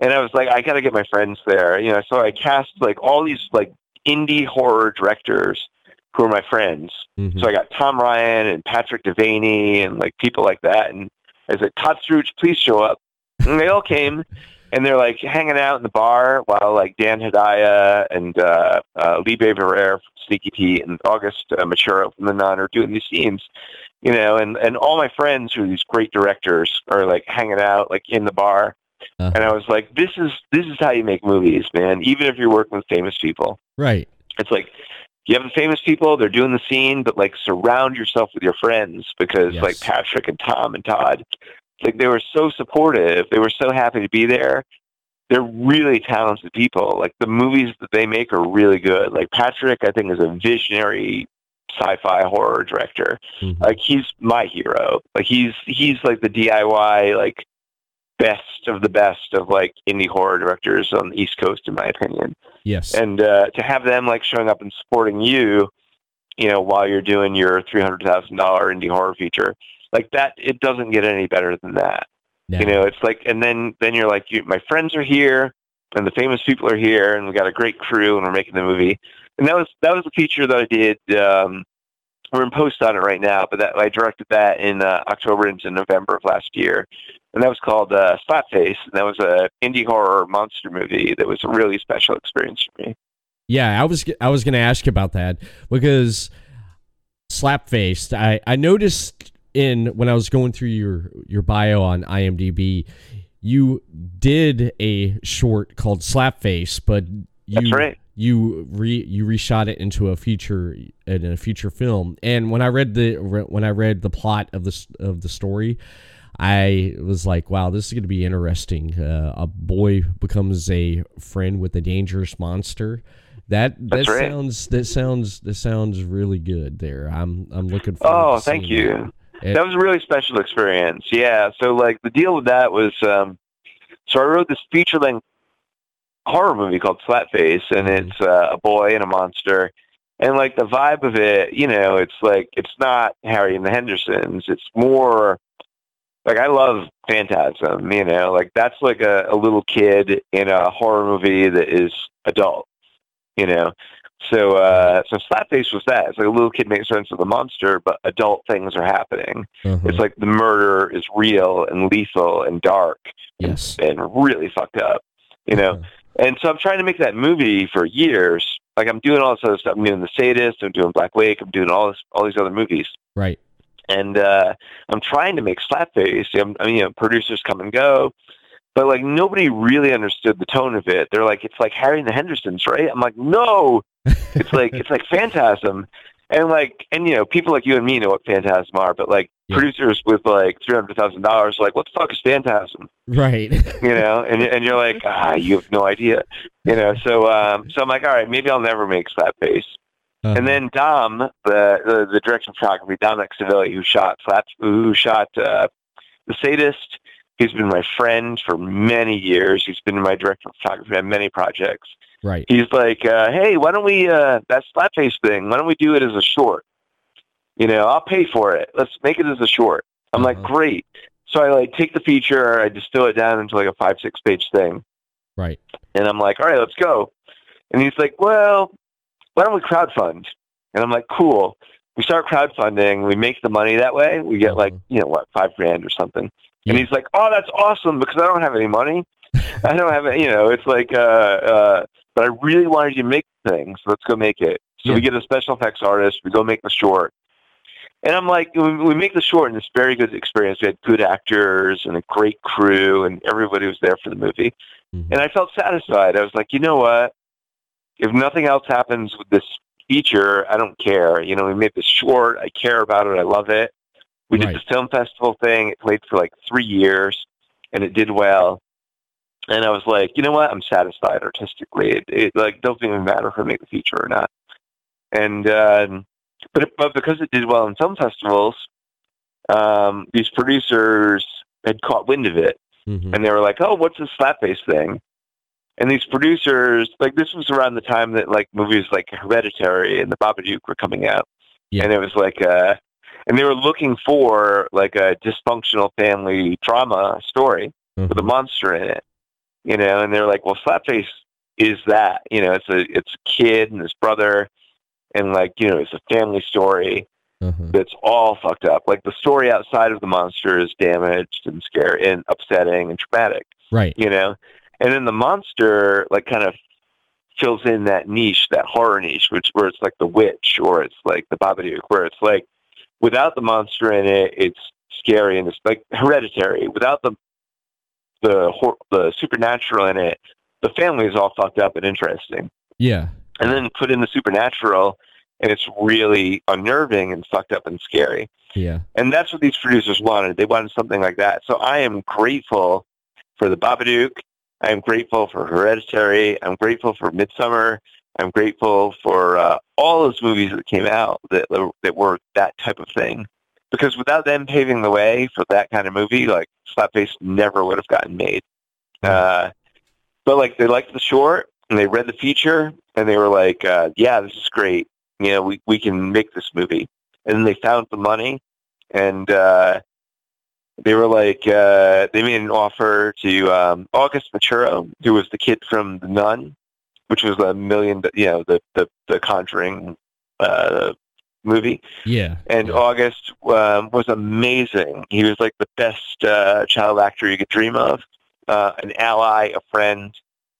And I was like, I got to get my friends there. You know, so I cast like all these like indie horror directors who are my friends. Mhm. So I got Tom Ryan and Patrick Devaney and like people like that. And I said, Todd Staruch, please show up. And they all came and they're like hanging out in the bar while like Dan Hedaya and uh, uh, Libe Barer from Sneaky Pete and August uh, Maturo from The Nun are doing these scenes. You know, and, and all my friends who are these great directors are like hanging out like in the bar. Uh-huh. And I was like, this is this is how you make movies, man. Even if you're working with famous people right it's like you have the famous people they're doing the scene but like surround yourself with your friends because Yes. like patrick and tom and todd like they were so supportive they were so happy to be there. They're really talented people. Like the movies that they make are really good. Like patrick i think is a visionary sci-fi horror director. Mhm. like he's my hero. Like he's he's like the diy like best of the best of like indie horror directors on the east coast in my opinion yes and uh, to have them like showing up and supporting you, you know, while you're doing your three hundred thousand dollar indie horror feature, like that, it doesn't get any better than that. Now, You know, it's like, and then then you're like, you, my friends are here, and the famous people are here, and we got a great crew, and we're making the movie. And that was that was a feature that I did. Um, we're in post on it right now, but that I directed that in uh, October into November of last year, and that was called uh, Slapface, and that was a indie horror monster movie that was a really special experience for me. Yeah, I was I was going to ask you about that because slapfaced. I I noticed in when I was going through your your bio on IMDb, you did a short called Slapface, but you That's right. You re you reshot it into a feature in a feature film. And when I read the when I read the plot of the of the story, I was like, wow, this is going to be interesting. Uh, a boy becomes a friend with a dangerous monster. That that right. sounds that sounds that sounds really good. There, I'm I'm looking forward. Oh, thank you. that. That was a really special experience. Yeah. So like the deal with that was, um, so I wrote this feature length horror movie called Slapface, and Mhm. it's uh, a boy and a monster. And like the vibe of it, you know, it's like it's not Harry and the Hendersons. It's more like I love Phantasm. You know, like that's like a, a little kid in a horror movie that is adult. You know, so uh, so Slapface was that. It's like a little kid makes friends with a monster, but adult things are happening. uh-huh. It's like the murder is real and lethal and dark yes. and really fucked up. You know, Uh-huh. And so I'm trying to make that movie for years. Like I'm doing all this other stuff. I'm doing The Sadist. I'm doing Black Wake. I'm doing all this, all these other movies. Right. And uh, I'm trying to make Slapface. I'm, I mean, you know, producers come and go, but like nobody really understood the tone of it. They're like, it's like Harry and the Hendersons, right? I'm like, no, <laughs> it's like it's like Phantasm, and like and you know people like you and me know what Phantasm are, but like Yeah. producers with like three hundred thousand dollars, like what the fuck is Phantasm? Right. <laughs> You know, and and you're like ah, you have no idea, you know. So um, so I'm like, all right, maybe I'll never make Slapface. Uh-huh. And then Dom, the the, the director of photography, Dominick Sivilli, who shot Slap, who shot uh, the Sadist. He's been my friend for many years. He's been my director of photography on many projects right. he's like, uh, "Hey, why don't we uh, that slapface thing? Why don't we do it as a short? You know, I'll pay for it. Let's make it as a short." I'm like, Uh-huh. "Great." So I like take the feature, I distill it down into like a five six page thing, Right. and I'm like, "All right, let's go." And he's like, "Well, why don't we crowdfund?" And I'm like, "Cool." We start crowdfunding. We make the money that way. We get like Uh-huh. you know what five grand or something. Yeah. And he's like, "Oh, that's awesome because I don't have any money. <laughs> I don't have it. You know, it's like, uh, uh, but I really wanted you to make things. Let's go make it." So Yeah. we get a special effects artist. We go make the short. And I'm like, we we make the short, and it's very good experience. We had good actors and a great crew, and everybody was there for the movie. Mhm. And I felt satisfied. I was like, you know what? If nothing else happens with this feature, I don't care. You know, we made this short. I care about it. I love it. We did the film festival thing. It played for like three years, and it did well. And I was like, you know what? I'm satisfied artistically. It, it like doesn't even matter if I make the feature or not. And um, but but because it did well in film festivals, um, these producers had caught wind of it, Mhm. and they were like, "Oh, what's this slapface thing?" And these producers, like this was around the time that like movies like Hereditary and The Babadook were coming out, Yeah. and it was like, uh, and they were looking for like a dysfunctional family drama story with a monster in it, you know, and they're like, well, Slapface is that, you know, it's a it's a kid and his brother, and like you know, it's a family story Uh-huh. that's all fucked up. Like the story outside of the monster is damaged and scary and upsetting and traumatic, Right. you know, and then the monster like kind of fills in that niche, that horror niche, which where it's like the witch or it's like the Babadook, where it's like without the monster in it, it's scary and it's like hereditary. Without the the hor- the supernatural in it, the family is all fucked up and interesting. Yeah. And then put in the supernatural, and it's really unnerving and fucked up and scary. Yeah. And that's what these producers wanted. They wanted something like that. So I am grateful for the Babadook. I am grateful for Hereditary. I'm grateful for Midsommar. I'm grateful for uh, all those movies that came out that that were that type of thing. Because without them paving the way for that kind of movie, like Slapface never would have gotten made. Uh, but like they liked the short and they read the feature and they were like, uh, "Yeah, this is great. You know, we we can make this movie." And then they found the money and uh, they were like, uh, they made an offer to um, August Maturo, who was the kid from The Nun, which was a million, you know, the the, the Conjuring uh, movie. Yeah. And yeah. August um, was amazing. He was like the best uh, child actor you could dream of, uh, an ally, a friend.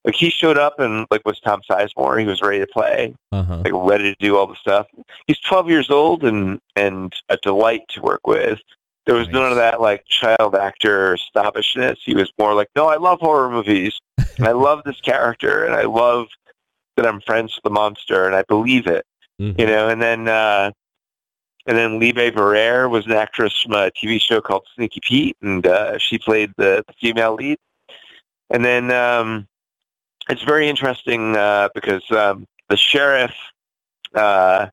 Like he showed up and like was Tom Sizemore. He was ready to play, Uh-huh. like ready to do all the stuff. He's 12 years old and and a delight to work with. There was none of that like child actor snobbishness. He was more like, no, I love horror movies. <laughs> I love this character, and I love that I'm friends with the monster, and I believe it. Mhm. You know, and then uh, and then Libe Barer was an actress from a TV show called Sneaky Pete, and uh, she played the, the female lead. And then um, it's very interesting uh, because um, the sheriff, uh,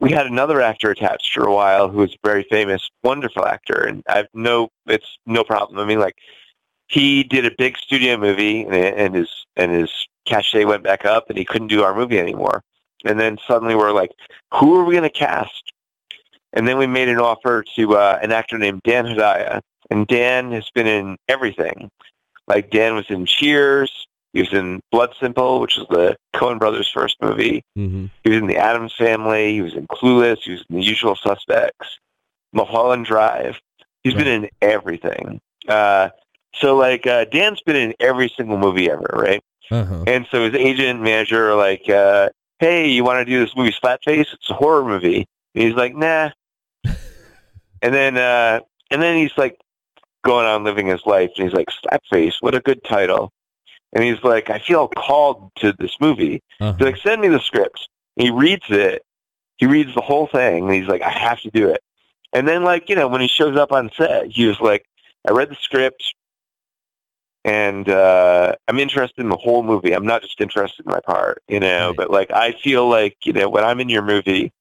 we had another actor attached for a while who was a very famous, wonderful actor, and I've no, it's no problem. I mean, like he did a big studio movie, and, and his and his cachet went back up, and he couldn't do our movie anymore. And then suddenly we're like, who are we going to cast? And then we made an offer to uh, an actor named Dan Hedaya, and Dan has been in everything. Like Dan was in Cheers. He was in Blood Simple, which is the Coen Brothers' first movie. Mhm. He was in The Addams Family. He was in Clueless. He was in The Usual Suspects, Mulholland Drive. He's been in everything. Uh, so like uh, Dan's been in every single movie ever, right? Uh-huh. And so his agent and manager are like, uh, "Hey, you want to do this movie Slapface? It's a horror movie." And he's like, "Nah." <laughs> and then uh, and then he's like going on living his life, and he's like, "Slapface, what a good title." And he's like, "I feel called to this movie." Uh-huh. He's like, "Send me the script." And He reads it. He reads the whole thing, and he's like, "I have to do it." And then, like you know, when he shows up on set, he was like, "I read the script and uh, I'm interested in the whole movie. I'm not just interested in my part, you know. Right. But like, I feel like you know, when I'm in your movie,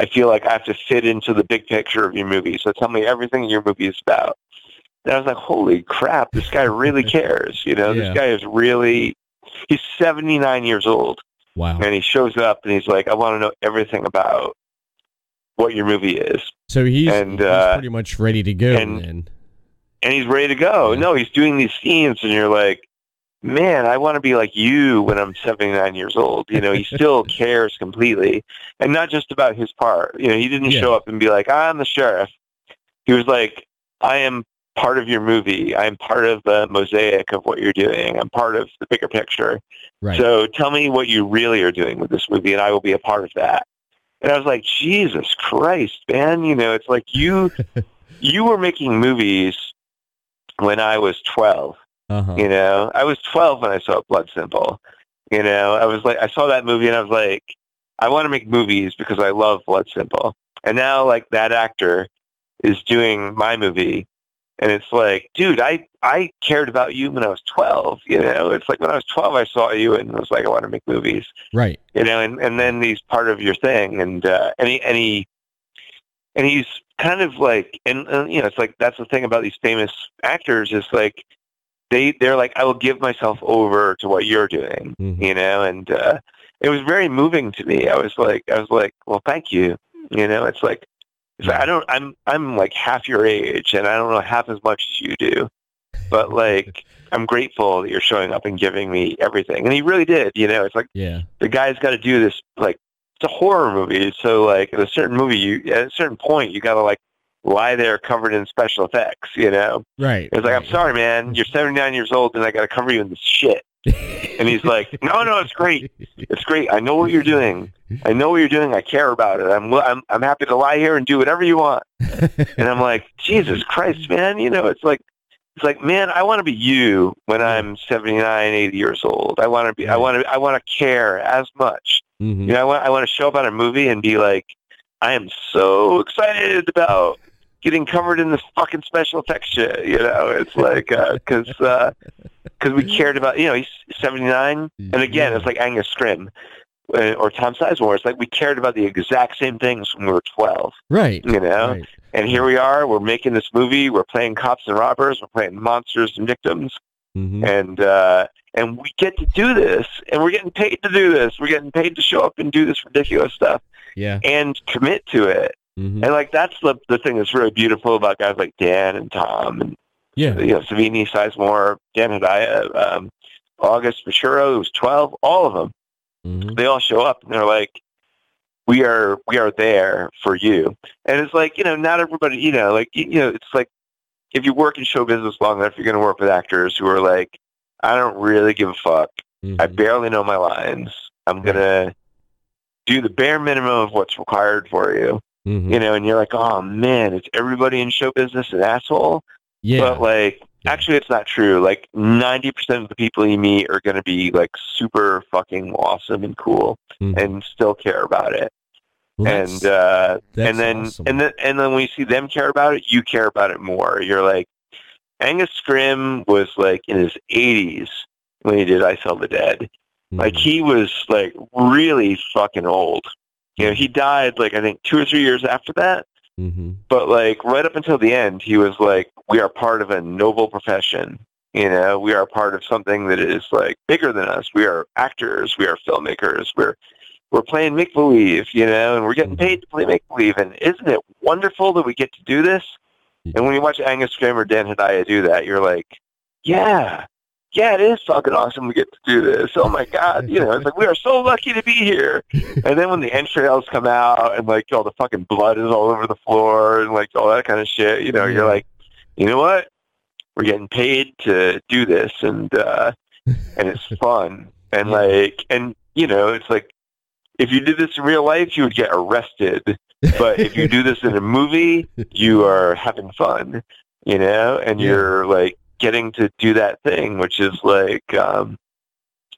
I feel like I have to fit into the big picture of your movie. So tell me everything your movie is about. And I was like, holy crap, this guy really <laughs> cares. You know, Yeah. this guy is really. He's 79 years old, Wow. and he shows up and he's like, I want to know everything about what your movie is. So he's, and, he's uh, pretty much ready to go and- then. And he's ready to go. No, he's doing these scenes, and you're like, man, I want to be like you when I'm 79 years old. You know, he still <laughs> cares completely, and not just about his part. You know, he didn't Yeah. show up and be like, I'm the sheriff. He was like, I am part of your movie. I'm part of the mosaic of what you're doing. I'm part of the bigger picture. Right. So tell me what you really are doing with this movie, and I will be a part of that. And I was like, Jesus Christ, man! You know, it's like you <laughs> you were making movies when I was twelve. uh-huh. You know, I was twelve when I saw Blood Simple. You know, I was like, I saw that movie and I was like, I want to make movies because I love Blood Simple. And now, like that actor is doing my movie, and it's like, dude, I I cared about you when I was twelve. You know, it's like when I was twelve, I saw you and was like, I want to make movies Right. you know, and, and then he's part of your thing, and uh, and he and he's kind of like, and uh, you know, it's like that's the thing about these famous actors is like they they're like, I will give myself over to what you're doing, Mhm. you know, and uh, it was very moving to me. I was like, I was like, well, thank you, you know, it's like. It's like I don't. I'm. I'm like half your age, and I don't know half as much as you do. But like, <laughs> I'm grateful that you're showing up and giving me everything. And he really did. You know, it's like Yeah. the guy's got to do this like it's a horror movie. So like at a certain movie you at a certain point you got to like lie there covered in special effects you know? Right. it's like i'm sorry man. You're 79 years old and i got to cover you in this shit. And he's like <laughs> no no it's great. It's great. I know what you're doing. I know what you're doing. I care about it. I'm i'm, I'm happy to lie here and do whatever you want. And i'm like jesus christ man. You know it's like it's like man i want to be you when i'm 79 80 years old. I want to be i want to i want to care as much Mhm. you know, I want I want to show up on a movie and be like, I am so excited about getting covered in this fucking special effects shit. You know, it's like because because we cared about you know he's seventy nine, and again it's like Angus Scrimm uh, or Tom Sizemore. It's like we cared about the exact same things when we were twelve. Right. You know, Right. and here we are. We're making this movie. We're playing cops and robbers. We're playing monsters and victims Mhm. and uh, and we get to do this, and we're getting paid to do this. We're getting paid to show up and do this ridiculous stuff Yeah. and commit to it. Mhm. And like that's the the thing that's really beautiful about guys like Dan and Tom and Yeah. you know Savini, Sizemore, Dan Hedaya, um, August Maturo, who was twelve, all of them. Mhm. They all show up and they're like, "We are we are there for you." And it's like you know, not everybody, you know, like you know, it's like if you work in show business long enough, you're going to work with actors who are like, "I don't really give a fuck. I Mhm. barely know my lines. I'm gonna do the bare minimum of what's required for you, Mhm. you know, and you're like, oh man, it's everybody in show business an asshole. Yeah. But like, actually, it's not true. Like, ninety percent of the people you meet are going to be like super fucking awesome and cool, Mhm. and still care about it. Well, and uh, and then awesome. and then and then when you see them care about it, you care about it more. You're like, Angus Scrimm was like in his 80s when he did I Sell the Dead. Like Mhm. he was like really fucking old. You know, he died like I think two or three years after that. Mhm. But like right up until the end, he was like, "We are part of a noble profession. You know, we are part of something that is like bigger than us. We are actors. We are filmmakers. We're we're playing make believe. You know, and we're getting paid to play make believe. And isn't it wonderful that we get to do this? And when you watch Angus Scrimm or Dan Hedaya do that, you're like, yeah, yeah, it is fucking awesome we get to do this. Oh my god, you know, it's like we are so lucky to be here. <laughs> And then when the entrails come out and like all the fucking blood is all over the floor and like all that kind of shit, you know, you're like, you know what? We're getting paid to do this and uh and it's <laughs> fun. And like and you know, it's like if you did this in real life you would get arrested. But if you do this in a movie, you are having fun, you know, and Yeah. you're like getting to do that thing, which is like, um,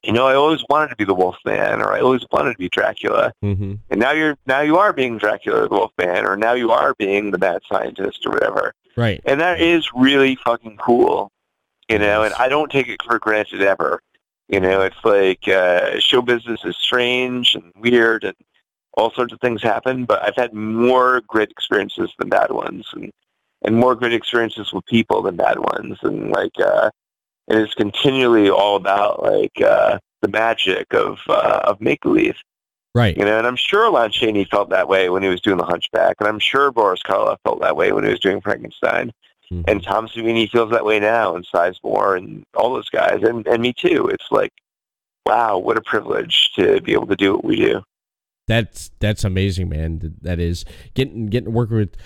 you know, I always wanted to be the Wolfman, or I always wanted to be Dracula, Mhm. and now you're now you are being Dracula the Wolfman, or now you are being the mad scientist, or whatever, Right. and that is really fucking cool, you know, and I don't take it for granted ever. You know, it's like uh, show business is strange and weird, and all sorts of things happen. But I've had more great experiences than bad ones, and and more great experiences with people than bad ones, and like uh, and it's continually all about like uh, the magic of uh, of make believe. Right. You know, and I'm sure Lon Chaney felt that way when he was doing The Hunchback, and I'm sure Boris Karloff felt that way when he was doing Frankenstein. Mhm. And Tom Savini feels that way now, and Sizemore, and all those guys, and and me too. It's like, wow, what a privilege to be able to do what we do. that's that's amazing, man. That is getting getting work with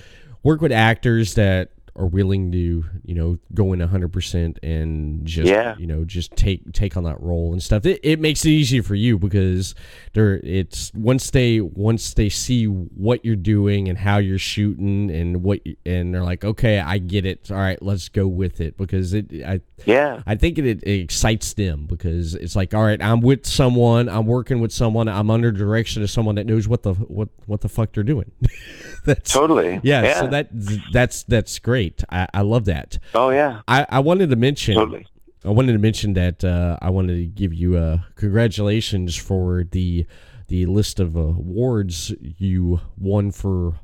work with actors that are willing to you know go in hundred percent and just Yeah. you know just take take on that role and stuff. It, it makes it easier for you because they're it's once they once they see what you're doing and how you're shooting and what and they're like okay I get it all right let's go with it because it I Yeah, I think it, it excites them because it's like, all right, I'm with someone, I'm working with someone, I'm under direction of someone that knows what the what what the fuck they're doing. <laughs> <laughs> that's totally. yeah, So that that's that's great. I, I love that. oh yeah, I, I wanted to mention totally. I wanted to mention that uh, I wanted to give you uh, congratulations for the the list of awards you won for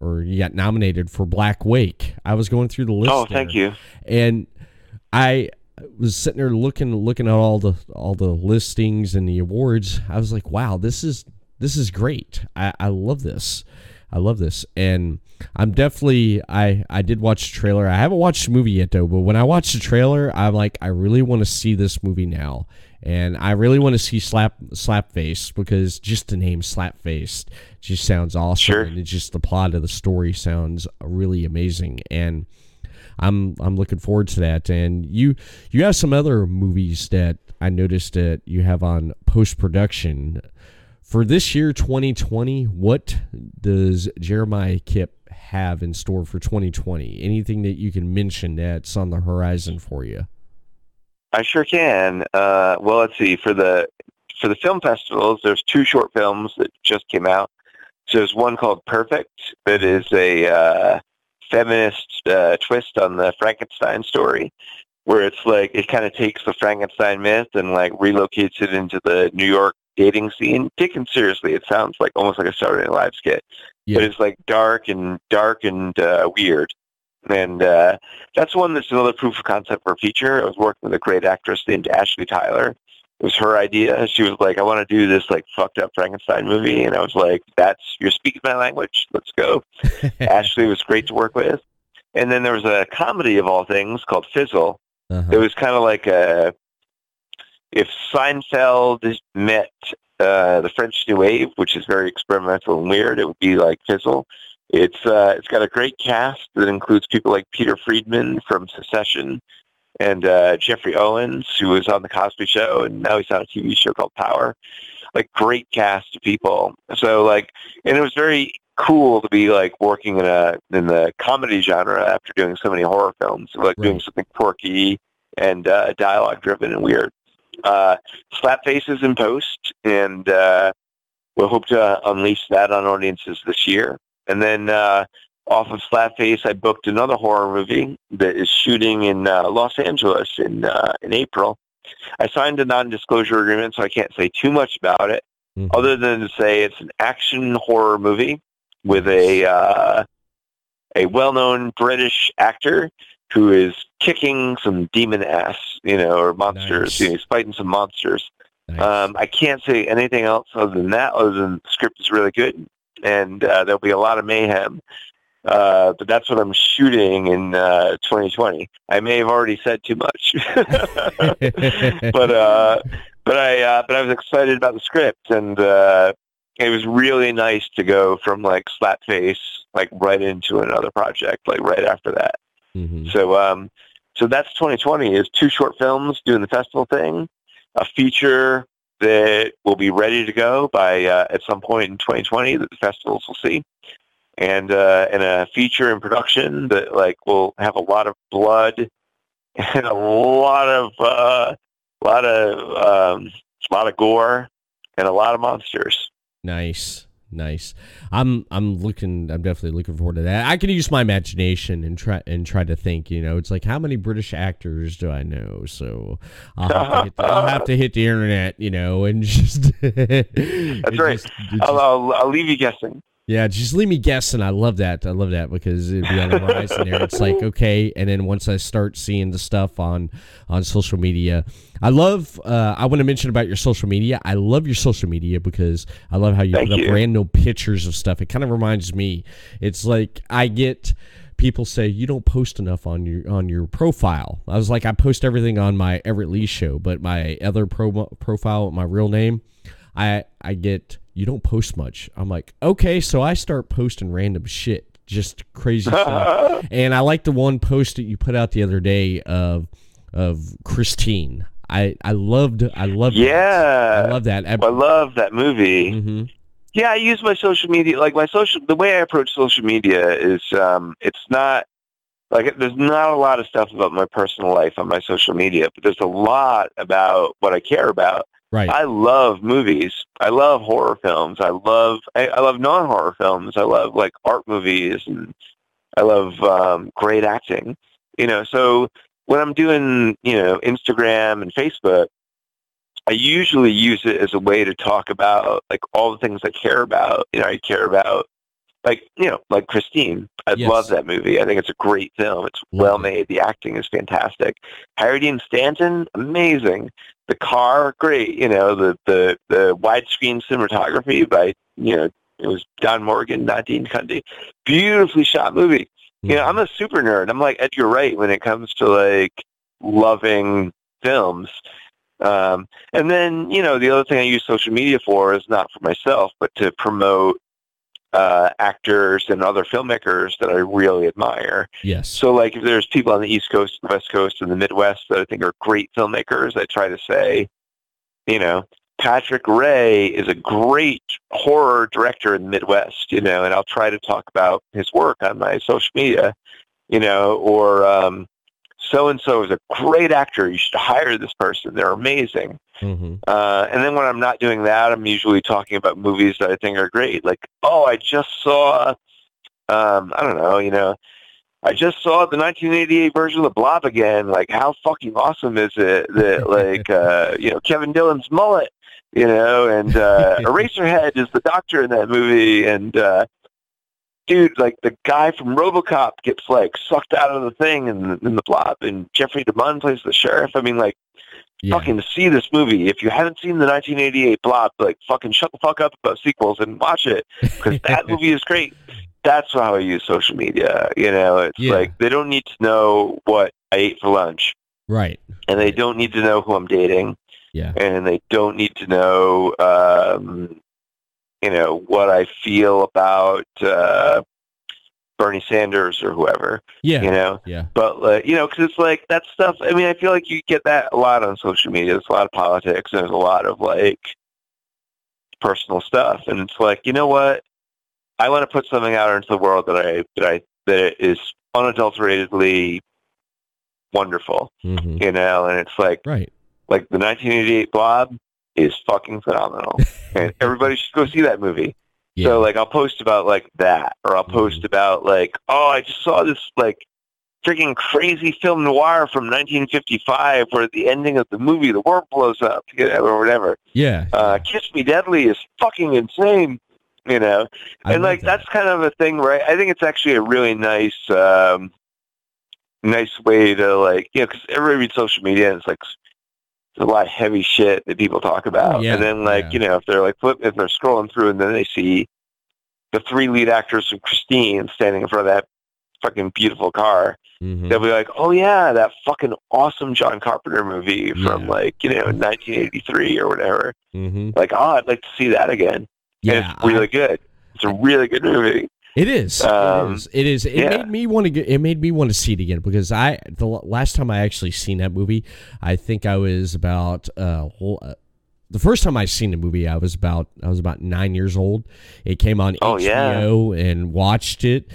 or you got nominated for Black Wake. I was going through the list. Oh, thank there you. and I was sitting there looking looking at all the all the listings and the awards. I was like, wow, this is this is great. I, I love this. I love this. And I'm definitely I I did watch the trailer. I haven't watched the movie yet though, but when I watched the trailer, I'm like, I really want to see this movie now. And I really want to see Slap Slapface because just the name Slapface just sounds awesome. Sure. And it's just the plot of the story sounds really amazing. And I'm I'm looking forward to that. And you you have some other movies that I noticed that you have on post production for this year 2020. What does Jeremiah Kipp have in store for 2020? Anything that you can mention that's on the horizon for you? I sure can. Uh, well, let's see. For the for the film festivals, there's two short films that just came out. So there's one called Perfect that is a uh, feminist uh, twist on the Frankenstein story, where it's like it kind of takes the Frankenstein myth and like relocates it into the New York dating scene. Taken seriously, it sounds like almost like a Saturday Night Live skit, Yeah. but it's like dark and dark and uh, weird. And uh, that's one that's another proof of concept for a feature. I was working with a great actress named Ashley Tyler. It was her idea. She was like, I want to do this like fucked up Frankenstein movie. And I was like, that's, you're speaking my language. Let's go. <laughs> Ashley was great to work with. And then there was a comedy of all things called Fizzle. It Uh-huh. was kind of like a, if Seinfeld met uh, the French New Wave, which is very experimental and weird, it would be like Fizzle. It's uh, it's got a great cast that includes people like Peter Friedman from Succession and uh, Geoffrey Owens, who was on the Cosby Show, and now he's on a TV show called Power. Like great cast of people. So like, and it was very cool to be like working in a in the comedy genre after doing so many horror films, like doing something quirky and uh, dialogue driven and weird. Uh, Slapface's in post, and uh, we'll hope to unleash that on audiences this year. And then uh, off of Slapface, I booked another horror movie that is shooting in uh, Los Angeles in uh, in April. I signed a non-disclosure agreement, so I can't say too much about it, Mhm. other than to say it's an action horror movie with a uh, a well-known British actor who is kicking some demon ass, you know, or monsters. Nice. You know, he's fighting some monsters. Nice. Um, I can't say anything else other than that, other than the script is really good, and uh, there'll be a lot of mayhem. Uh, but that's what I'm shooting in uh, 2020. I may have already said too much, <laughs> but uh, but I uh, but I was excited about the script, and uh, it was really nice to go from like Slapface like right into another project, like right after that. Mhm. So um, so that's 2020 is two short films doing the festival thing, a feature that will be ready to go by uh, at some point in 2020 that the festivals will see, and uh, and a feature in production that like will have a lot of blood <laughs> and a lot of uh, lot of um, lot of gore and a lot of monsters. Nice, nice. I'm I'm looking. I'm definitely looking forward to that. I can use my imagination and try and try to think. You know, it's like how many British actors do I know? So I'll have to hit the, I'll have to hit the internet. You know, and <laughs> just That's right. I'll, I'll, I'll leave you guessing. Yeah, just leave me guessing. I love that. I love that because it'd be on the horizon there. It's like <laughs> okay, and then once I start seeing the stuff on on social media, I love. Uh, I want to mention about your social media. I love your social media because I love how you Thank put you. up random pictures of stuff. It kind of reminds me. It's like I get people say you don't post enough on your on your profile. I was like I post everything on my Everett Lee show, but my other pro, profile, my real name, I I get you don't post much. I'm like, okay, so I start posting random shit, just crazy <laughs> stuff. And I like the one post that you put out the other day of of Christine. I I loved I loved Yeah. I love that. I love that movie. hmm Yeah, I use my social media like my social. The way I approach social media is um, it's not like there's not a lot of stuff about my personal life on my social media, but there's a lot about what I care about. Right. I love movies. I love horror films. I love I, I love non horror films. I love like art movies and I love um, great acting. You know, so when I'm doing you know Instagram and Facebook, I usually use it as a way to talk about like all the things I care about. You know, I care about like you know like Christine. I Yes. love that movie. I think it's a great film. It's well made. The acting is fantastic. Harry Dean Stanton, amazing. The car, great. You know the the the widescreen cinematography by you know it was Don Morgan, not Dean Cundey. Beautifully shot movie. You know, I'm a super nerd. I'm like Edgar Wright when it comes to like loving films. Um, and then, you know, the other thing I use social media for is not for myself, but to promote uh, actors and other filmmakers that I really admire. yes. So, like, if there's people on the East Coast, the West Coast, and the Midwest that I think are great filmmakers, I try to say, you know, Patrick Rea is a great horror director in the Midwest, you know, and I'll try to talk about his work on my social media, you know, or um, so and so is a great actor. You should hire this person. They're amazing. Hmm Uh, and then when I'm not doing that, I'm usually talking about movies that I think are great. Like, oh, I just saw, um, I don't know, you know, I just saw the 1988 version of The Blob again. Like, how fucking awesome is it that, <laughs> like, uh, you know, Kevin Dillon's mullet, you know, and uh, <laughs> Eraserhead is the doctor in that movie, and uh, dude, like the guy from RoboCop gets like sucked out of the thing in, in the Blob, and Jeffrey DeMunn plays the sheriff. I mean, like Yeah. fucking see this movie. If you haven't seen the 1988 Blob, like fucking shut the fuck up about sequels and watch it because <laughs> that movie is great. That's how I use social media. You know, it's Yeah. like they don't need to know what I ate for lunch, Right. and they don't need to know who I'm dating, Yeah. and they don't need to know, um, you know, what I feel about uh, Bernie Sanders or whoever. Yeah. You know, Yeah. but like, you know, because it's like that stuff. I mean, I feel like you get that a lot on social media. There's a lot of politics. And there's a lot of like personal stuff, and it's like, you know what? I want to put something out into the world that I that I that is unadulteratedly wonderful, hmm you know, and it's like Right. like the 1988 Blob is fucking phenomenal, <laughs> and everybody should go see that movie. Yeah. So like I'll post about like that, or I'll post Mhm. about like, oh, I just saw this like freaking crazy film noir from 1955 where the ending of the movie the world blows up, you know, or whatever. yeah. Uh, Kiss Me Deadly is fucking insane, you know, I and like that. that's kind of a thing, right? I think it's actually a really nice, um, nice way to like, you know, because everybody reads social media and it's like a lot of heavy shit that people talk about, Oh, yeah, and then like yeah. you know if they're like flip, if they're scrolling through and then they see the three lead actors from Christine standing in front of that fucking beautiful car, Mhm. they'll be like, oh yeah, that fucking awesome John Carpenter movie from Yeah. like you know 1983 or whatever. Mhm. Like, oh, I'd like to see that again. Yeah. and it's really good. It's a really good movie. It is. Um, it is. It is. It yeah. made me want to get. It made me want to see it again because I the last time I actually seen that movie, I think I was about uh, whole, uh the first time I seen the movie, I was about I was about nine years old. It came on Oh, yeah. HBO and watched it.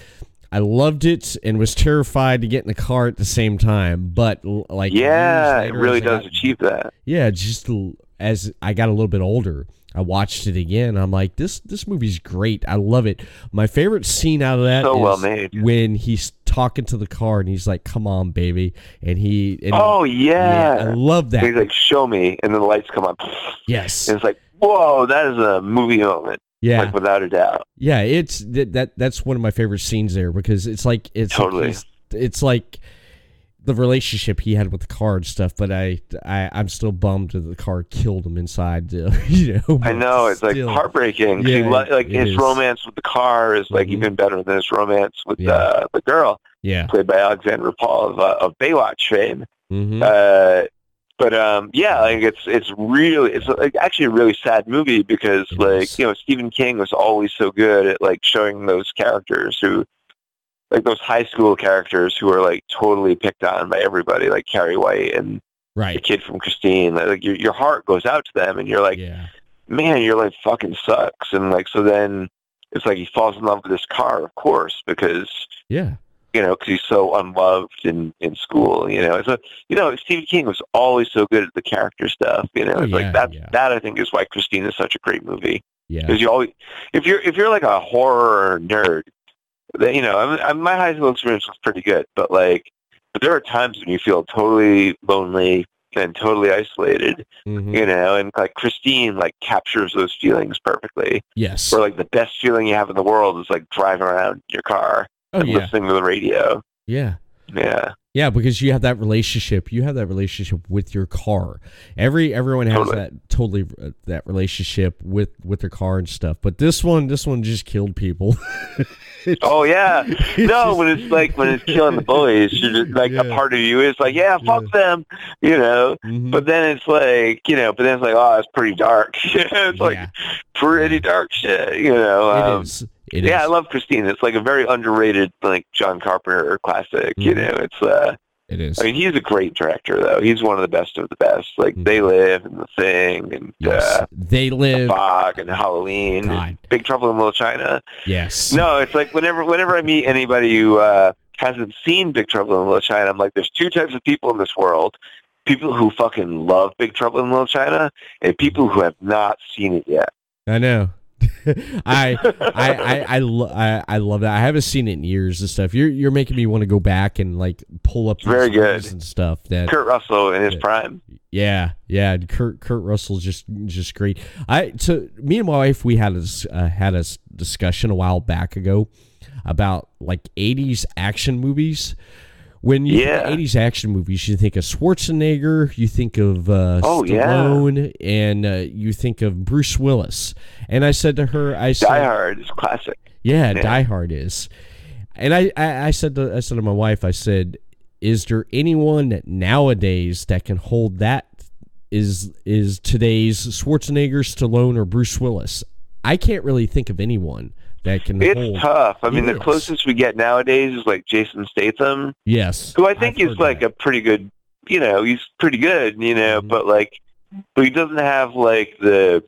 I loved it and was terrified to get in the car at the same time. But like Yeah, it really does got- achieve that. yeah, just as I got a little bit older, I watched it again. I'm like, this this movie's great. I love it. My favorite scene out of that So is well made. when he's talking to the car and he's like, "Come on, baby," and he and Oh I yeah. I love that. He's like, show me, and then the lights come on. yes, And it's like, whoa, that is a movie moment, yeah, like without a doubt. yeah. It's that, that that's one of my favorite scenes there because it's like it's Totally. he's- it's like the relationship he had with the car and stuff. But I, I I'm still bummed that the car killed him inside. uh, <laughs> you know, I know it's like still. heartbreaking. 'cause he Yeah, li- like his is. romance with the car is like Mhm. even better than his romance with Yeah. uh, the girl Yeah. played by Alexandra Paul of, uh, of Baywatch fame. hmm Uh, but um, yeah, like it's it's really it's like actually a really sad movie because like you know Stephen King was always so good at like showing those characters who like those high school characters who are like totally picked on by everybody, like Carrie White and the kid from Christine. Like your your heart goes out to them, and you're like, yeah. man, your life fucking sucks. And like so then it's like he falls in love with this car, of course, because Yeah. you know, because he's so unloved in in school. You know, so you know, Stephen King was always so good at the character stuff. You know, Oh, it's yeah, like that. yeah. That I think is why Christine is such a great movie. Yeah. Because you always, if you're if you're like a horror nerd, you know, I mean, my high school experience was pretty good, but like, but there are times when you feel totally lonely and totally isolated. Mhm. You know, and like Christine like captures those feelings perfectly. Yes. Where like the best feeling you have in the world is like driving around in your car Oh and yeah. listening to the radio. Yeah. Yeah. Yeah, because you have that relationship. You have that relationship with your car. Every everyone has Totally. that totally uh, that relationship with with their car and stuff. But this one, this one just killed people. <laughs> <laughs> Oh yeah. No, when it's like when it's killing the bullies, you're just like a part of you is like, yeah, fuck them, you know. Mhm. But then it's like, you know, but then it's like, oh, it's pretty dark. <laughs> it's like yeah, pretty dark shit, you know. it Um, is. It yeah, I love Christine. It's like a very underrated like John Carpenter classic. You Mhm. know, it's uh, It is. I mean, he's a great director though. He's one of the best of the best. Like Mhm. They Live and The Thing and yes. uh, they live. Fog and Halloween, and Big Trouble in Little China. Yes. No, it's like whenever whenever I meet anybody who uh, hasn't seen Big Trouble in Little China, I'm like, there's two types of people in this world: people who fucking love Big Trouble in Little China, and people who have not seen it yet. I know. <laughs> I, I, I, I, lo- I, I love that. I haven't seen it in years and stuff. You're, you're making me want to go back and like pull up Very good. and stuff. That Kurt Russell in his prime. Yeah, yeah. Kurt Kurt Russell's just just great. I so me and my wife we had a uh, had a discussion a while back ago about like '80s action movies. When you Yeah. think of 80s action movies, you think of Schwarzenegger, you think of uh, Oh, yeah. Stallone, and uh, you think of Bruce Willis. And I said to her, I said, Die Hard is classic. yeah, Yeah. Die Hard is. And I, I, I said to I said to my wife, I said, is there anyone nowadays that can hold that? Is is today's Schwarzenegger, Stallone, or Bruce Willis? I can't really think of anyone that can It's hold. tough. I mean, the closest we get nowadays is like Jason Statham, Yes, who I think I've is like that. a pretty good. You know, he's pretty good. You know, Mhm. but like, but he doesn't have like the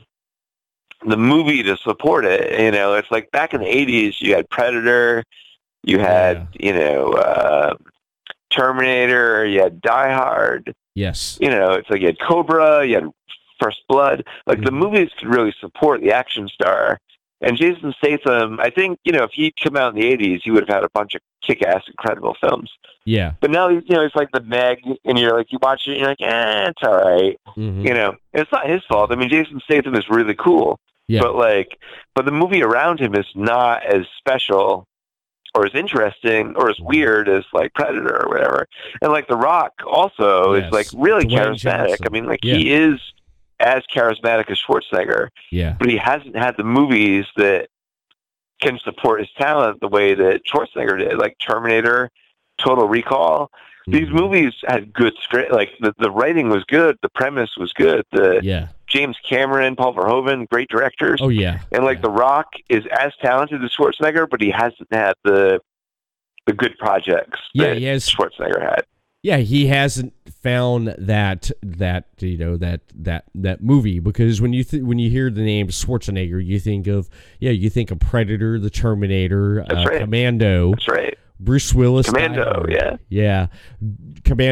the movie to support it. You know, it's like back in the '80s, you had Predator, you had you know uh, Terminator, you had Die Hard. Yes. You know, it's like you had Cobra, you had First Blood. Like the Mhm. movies could really support the action star. And Jason Statham, I think, you know, if he'd come out in the 80s, he would have had a bunch of kick-ass, incredible films. Yeah. But now, you know, it's like the Meg, and you're like, you watch it, and you're like, eh, it's all right. Mhm. You know, it's not his fault. I mean, Jason Statham is really cool, Yeah. but like, but the movie around him is not as special or as interesting or as weird as like Predator or whatever. And like The Rock also Yes. is like really Dwayne charismatic. Johnson. I mean, like Yeah. he is as charismatic as Schwarzenegger, yeah. but he hasn't had the movies that can support his talent the way that Schwarzenegger did, like Terminator, Total Recall. These Mhm. movies had good script, like the, the writing was good, the premise was good, the Yeah. James Cameron, Paul Verhoeven, great directors. Oh yeah. And like yeah. The Rock is as talented as Schwarzenegger, but he hasn't had the the good projects Yeah, that he has- Schwarzenegger had. Yeah, he hasn't found that that you know that that that movie because when you th- when you hear the name Schwarzenegger, you think of yeah, you think of Predator, The Terminator, That's uh, right. Commando, That's right. Bruce Willis, Commando, yeah. yeah.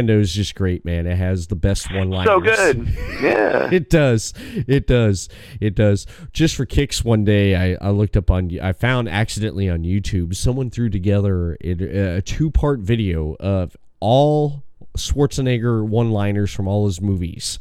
is just great, man. It has the best one line. So good. Yeah. <laughs> It does. It does. It does. Just for kicks, one day I, I looked up on, I found accidentally on YouTube, someone threw together it, a two part video of all Schwarzenegger one liners from all his movies.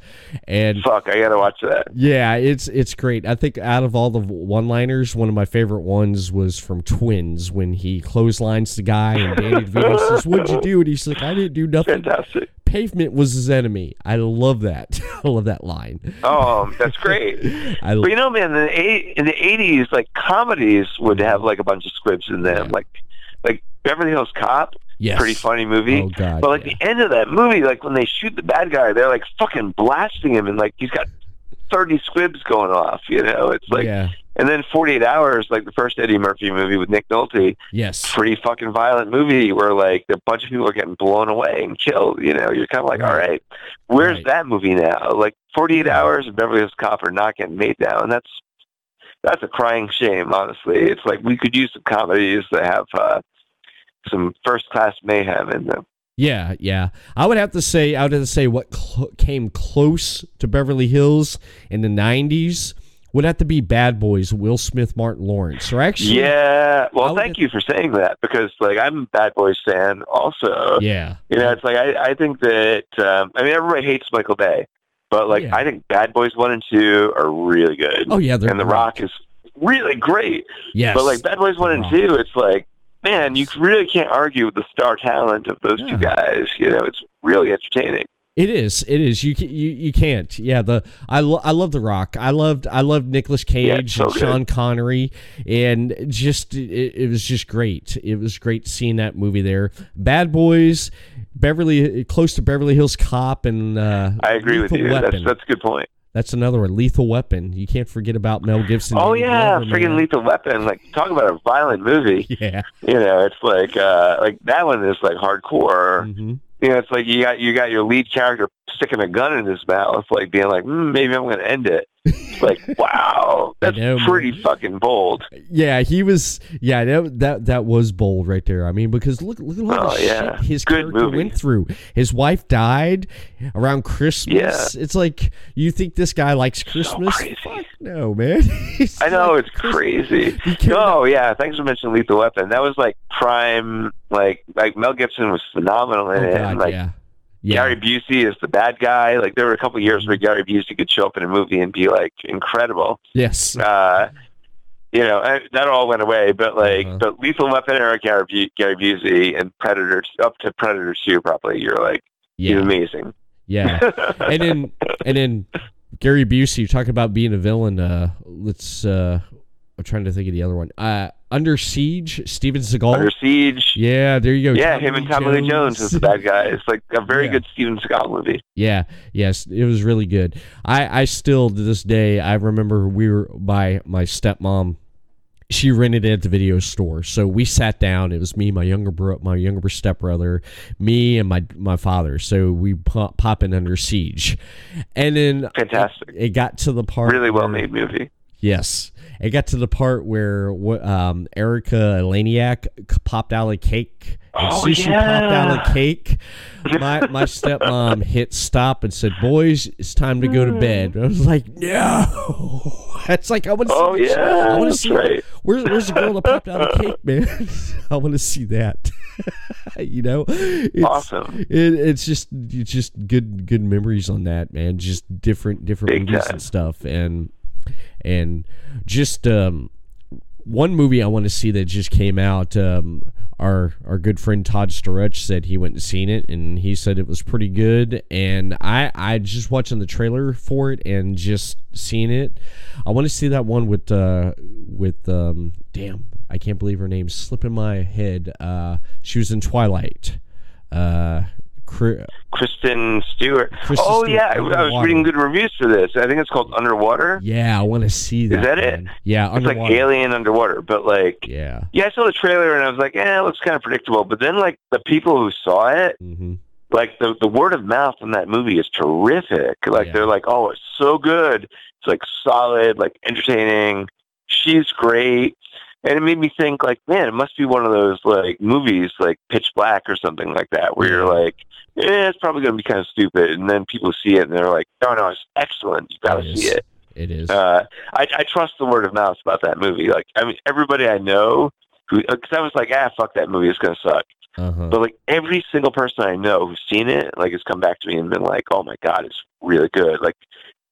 And Fuck, I gotta watch that. yeah, it's it's great. I think out of all the one-liners, one of my favorite ones was from Twins when he clotheslines the guy and <laughs> Danny DeVito says, "What'd you do?" And he's like, "I didn't do nothing. Fantastic. Pavement was his enemy." I love that. <laughs> I love that line. Oh, that's great. <laughs> I But you know, man, in the eight, in the eighties, like comedies would have like a bunch of scripts in them, Yeah. like like Beverly Hills Cop, yes, pretty funny movie. Oh God, But like yeah. the end of that movie, like when they shoot the bad guy, they're like fucking blasting him, and like he's got thirty squibs going off. You know, it's like, yeah, and then Forty Eight Hours, like the first Eddie Murphy movie with Nick Nolte, yes, pretty fucking violent movie where like a bunch of people are getting blown away and killed. You know, you're kind of like, Right. all right, where's Right. that movie now? Like Forty Eight Hours and Beverly Hills Cop are not getting made now, and that's that's a crying shame. Honestly, it's like we could use some comedies that have uh, some first class mayhem in them. yeah, yeah. I would have to say, I would have to say, what cl- came close to Beverly Hills in the '90s would have to be Bad Boys, Will Smith, Martin Lawrence, or actually, Yeah. Well, thank you for saying that because, like, I'm a Bad Boys fan also. yeah, You know, it's like I, I think that um, I mean everybody hates Michael Bay, but like Yeah. I think Bad Boys one and two are really good. Oh yeah, they're and The great. Rock is really great. Yes, But like Bad Boys one and two, it's like man, you really can't argue with the star talent of those Yeah. two guys. You know, it's really entertaining. It is. It is. You you you can't. Yeah. The I lo- I love The Rock. I loved I loved Nicolas Cage so and good. Sean Connery, and just it, it was just great. It was great seeing that movie there. Bad Boys, Beverly close to Beverly Hills Cop, and uh, I agree with you. Weapon. That's that's a good point. That's another one. Lethal Weapon. You can't forget about Mel Gibson. Oh yeah, freaking. Lethal Weapon. Like talk about a violent movie. <laughs> Yeah. You know, it's like uh like that one is like hardcore. hmm you know, it's like you got you got your lead character sticking a gun in his mouth, like being like, mm, maybe I'm going to end it. It's like, wow, <laughs> that's know, man. pretty fucking bold. Yeah, he was. Yeah, that, that that was bold right there. I mean, because look look at all Oh, the yeah. shit his Good character movie. went through. His wife died around Christmas. Yeah. It's like you think this guy likes Christmas? Fuck no, man. <laughs> I know like, it's crazy. Oh yeah, thanks for mentioning Lethal Weapon. That was like prime. Like like Mel Gibson was phenomenal in Oh it. God, like yeah. Yeah. Gary Busey is the bad guy. Like there were a couple years where Gary Busey could show up in a movie and be like incredible. yes. uh, you know, and that all went away. But like, Uh-huh. but Lethal Weapon era Gary, Bu- Gary Busey and Predator up to Predator Two, probably you're like Yeah. amazing. Yeah. <laughs> and then and then Gary Busey you're talking about being a villain. Uh, let's. Uh, I'm trying to think of the other one. Uh, Under Siege, Steven Seagal. Under Siege. yeah, there you go. Yeah, him and Tommy Lee Jones is the bad guy. It's like a very Yeah. good Steven Seagal movie. Yeah, yes, it was really good. I, I still to this day I remember we were by my stepmom. She rented it at the video store, so we sat down. It was me, my younger bro, my younger stepbrother, me, and my my father. So we pop, pop in under siege, and then Fantastic. It, it got to the part Really well made movie. Yes. It got to the part where um, Erika Eleniak popped out a cake. And Oh, as she popped out a cake, <laughs> my, my stepmom hit stop and said, Boys, it's time to go to bed. I was like, No. <laughs> It's like, I want to see Oh, this. yeah, I want to see right. Where's, where's the girl that popped out a <laughs> cake, man? I want to see that. you know? It's, Awesome. It, it's just it's just good good memories on that, man. Just different different Big movies time. and stuff, and and just um, one movie I want to see that just came out. Um, our our good friend Todd Staruch said he went and seen it, and he said it was pretty good. And I I just watching the trailer for it and just seeing it. I want to see that one with uh with um damn I can't believe her name's slipping my head. Uh, she was in Twilight. Uh, Cri- Kristen Stewart. Kristen oh Stewart, yeah, I, I was reading good reviews for this. I think it's called Underwater. yeah, I want to see that. Is that it? Yeah, It's like. Alien Underwater, but like Yeah. yeah, I saw the trailer and I was like, eh, it looks kind of predictable. But then like the people who saw it, hmm like the the word of mouth on that movie is terrific. Like Yeah. they're like, oh, it's so good. It's like solid, like entertaining. She's great. And it made me think, like, man, it must be one of those like movies, like Pitch Black or something like that, where you're like, it's probably going to be kind of stupid, and then people see it and they're like, no, no, it's excellent. You got to see it. It is. Uh, I, I trust the word of mouth about that movie. Like, I mean, everybody I know, who, because I was like, ah, fuck that movie, it's gonna suck. Uh-huh. But like every single person I know who's seen it, like, has come back to me and been like, oh my god, it's really good. Like,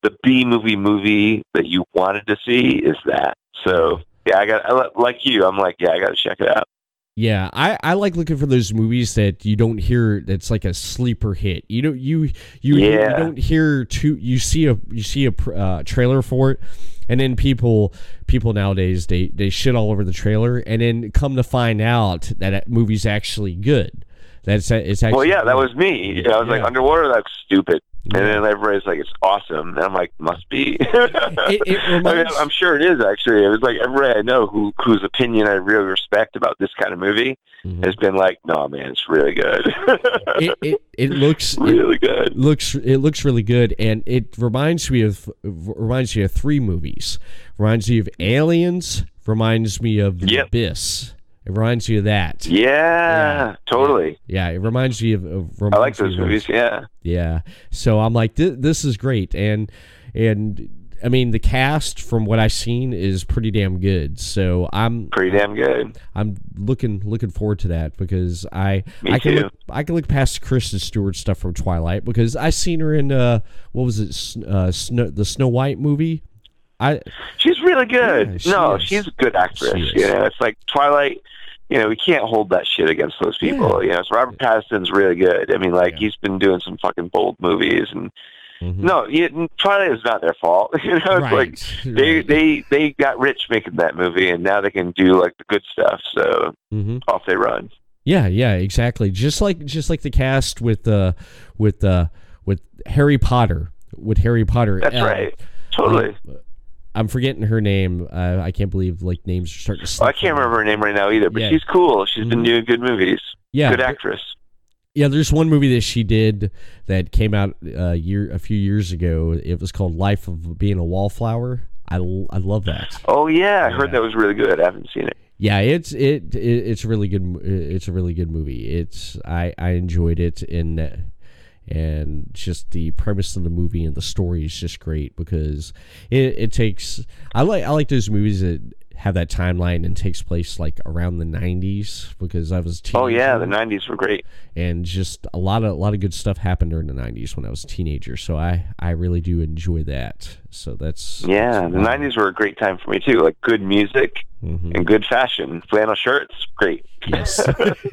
the B movie movie that you wanted to see is that. So yeah, I got I, like you. I'm like, yeah, I got to check it out. Yeah, I, I like looking for those movies that you don't hear that's like a sleeper hit. You don't you you, you Yeah. don't hear too you see a you see a uh, trailer for it and then people people nowadays they they shit all over the trailer and then come to find out that that movie's actually good. That's it's actually Well, yeah, that was me. I was like, Yeah. underwater, that's stupid. Yeah. And then everybody's like, it's awesome. And I'm like, must be. It, it <laughs> I mean, I'm sure it is actually. It was like everybody I know who whose opinion I really respect about this kind of movie Mhm. has been like, no, man, it's really good. <laughs> it, it it looks really good. looks it looks really good and it reminds me of reminds me of three movies reminds me of aliens reminds me of the Yep. abyss it reminds you of that Yeah, Yeah. totally. yeah it reminds me of, of I like reminds those movies. Yeah. yeah so i'm like "Th- this is great and and i mean the cast from what i've seen is pretty damn good so i'm Pretty damn good. I'm looking looking forward to that because I Me I can too. look I can look past Kristen Stewart stuff from Twilight because I seen her in uh what was it uh Snow, the Snow White movie. I She's really good. Yeah, she no, is. she's a good actress. She. You know, it's like Twilight. You know, we can't hold that shit against those people. You know, so Robert Pattinson's really good. I mean, like Yeah. he's been doing some fucking bold movies, and mhm. no, you, Twilight is not their fault. <laughs> You know, it's right, like they right. they they got rich making that movie, and now they can do like the good stuff. So Mhm. off they run. Yeah, yeah, exactly. Just like just like the cast with uh with uh with Harry Potter with Harry Potter. That's uh, right. Totally. I'm forgetting her name. Uh, I can't believe like names are starting to. Well, I can't remember her name right now either, but Yeah. she's cool. She's been Mhm. doing good movies. Yeah, good actress. Yeah, there's one movie that she did that came out a year, a few years ago. It was called Life of Being a Wallflower. I, I love that. Oh yeah, I Yeah. heard that was really good. I haven't seen it. Yeah, it's it, it it's really good it's a really good movie. It's I I enjoyed it and and just the premise of the movie and the story is just great because it, it takes I like I like those movies that have that timeline and takes place like around the 90s because I was Oh yeah, the '90s were great. and just a lot of a lot of good stuff happened during the 90s when I was a teenager so I I really do enjoy that so that's Yeah, the '90s were a great time for me too. Like good music Mhm. and good fashion, flannel shirts, great. yes <laughs> <laughs>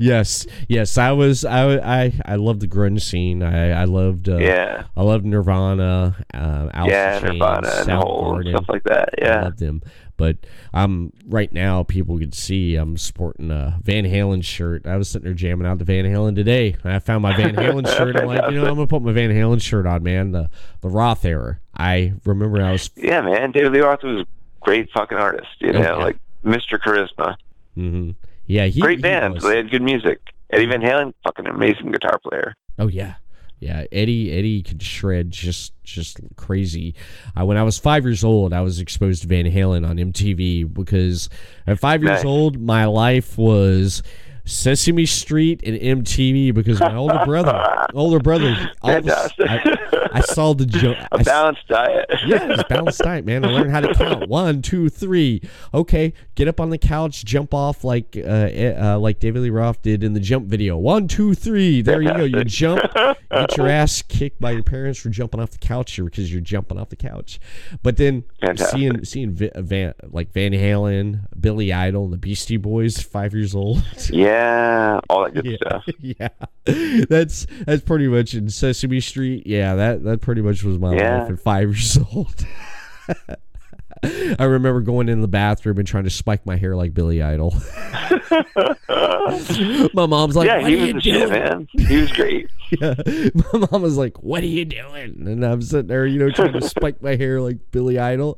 yes yes I was I I I loved the grunge scene I I loved uh, yeah, I loved Nirvana uh, Alice yeah, Chains, Nirvana and Hole stuff like that. Yeah. I loved them. But I'm right now, people could see I'm sporting a Van Halen shirt. I was sitting there jamming out to Van Halen today. I found my Van Halen <laughs> shirt. I'm like, you know, I'm gonna put my Van Halen shirt on, man. The the Roth era. I remember I was. yeah, man. David Lee Roth was a great fucking artist. You know, like Mr. Charisma. hmm Yeah, he Great he band. was. They had good music. Eddie mm-hmm. Van Halen, fucking amazing guitar player. Oh yeah, yeah. Eddie Eddie could shred just just crazy. Uh, when I was five years old, I was exposed to Van Halen on MTV because at five years Nice. old, my life was. Sesame Street and MTV because my older brother, <laughs> older brother, all of a s- Fantastic. I, I saw the joke. <laughs> A balanced diet. <laughs> yeah, it's balanced diet, man. I learned how to count. <laughs> One, two, three. Okay, get up on the couch, jump off like uh, eh, uh, like David Lee Roth did in the jump video. One, two, three. There you go. You jump, get your ass kicked by your parents for jumping off the couch here because you're jumping off the couch. But then Fantastic. seeing seeing Van like Van Halen, Billy Idol, and the Beastie Boys, five years old. Yeah, all that good yeah, stuff. yeah. That's that's pretty much in Sesame Street. Yeah, that that pretty much was my Yeah. life at five <laughs> years old. I remember going in the bathroom and trying to spike my hair like Billy Idol. <laughs> <laughs> my mom's like, yeah, "What he are was you the shit, doing?" man. He was great. <laughs> Yeah. My mom was like, "What are you doing?" And I'm sitting there, you know, trying to <laughs> spike my hair like Billy Idol,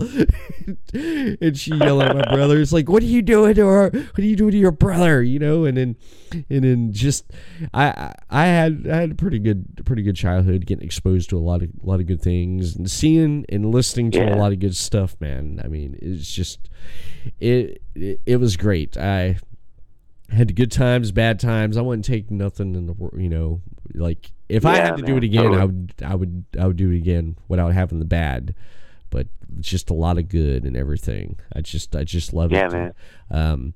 and she yelled at my brother. It's like, "What are you doing to her? What are you doing to your brother?" You know, and then, and then just, I, I had I had a pretty good pretty good childhood, getting exposed to a lot of a lot of good things, and seeing and listening to a lot of good stuff. Man, I mean, it's just, it it, it was great. I had good times, bad times. I wouldn't take nothing in the world, you know. Like if I Yeah, had to do it again, I would, I would, I would do it again without having the bad. But just a lot of good and everything. I just, I just love Yeah, it. man. Um,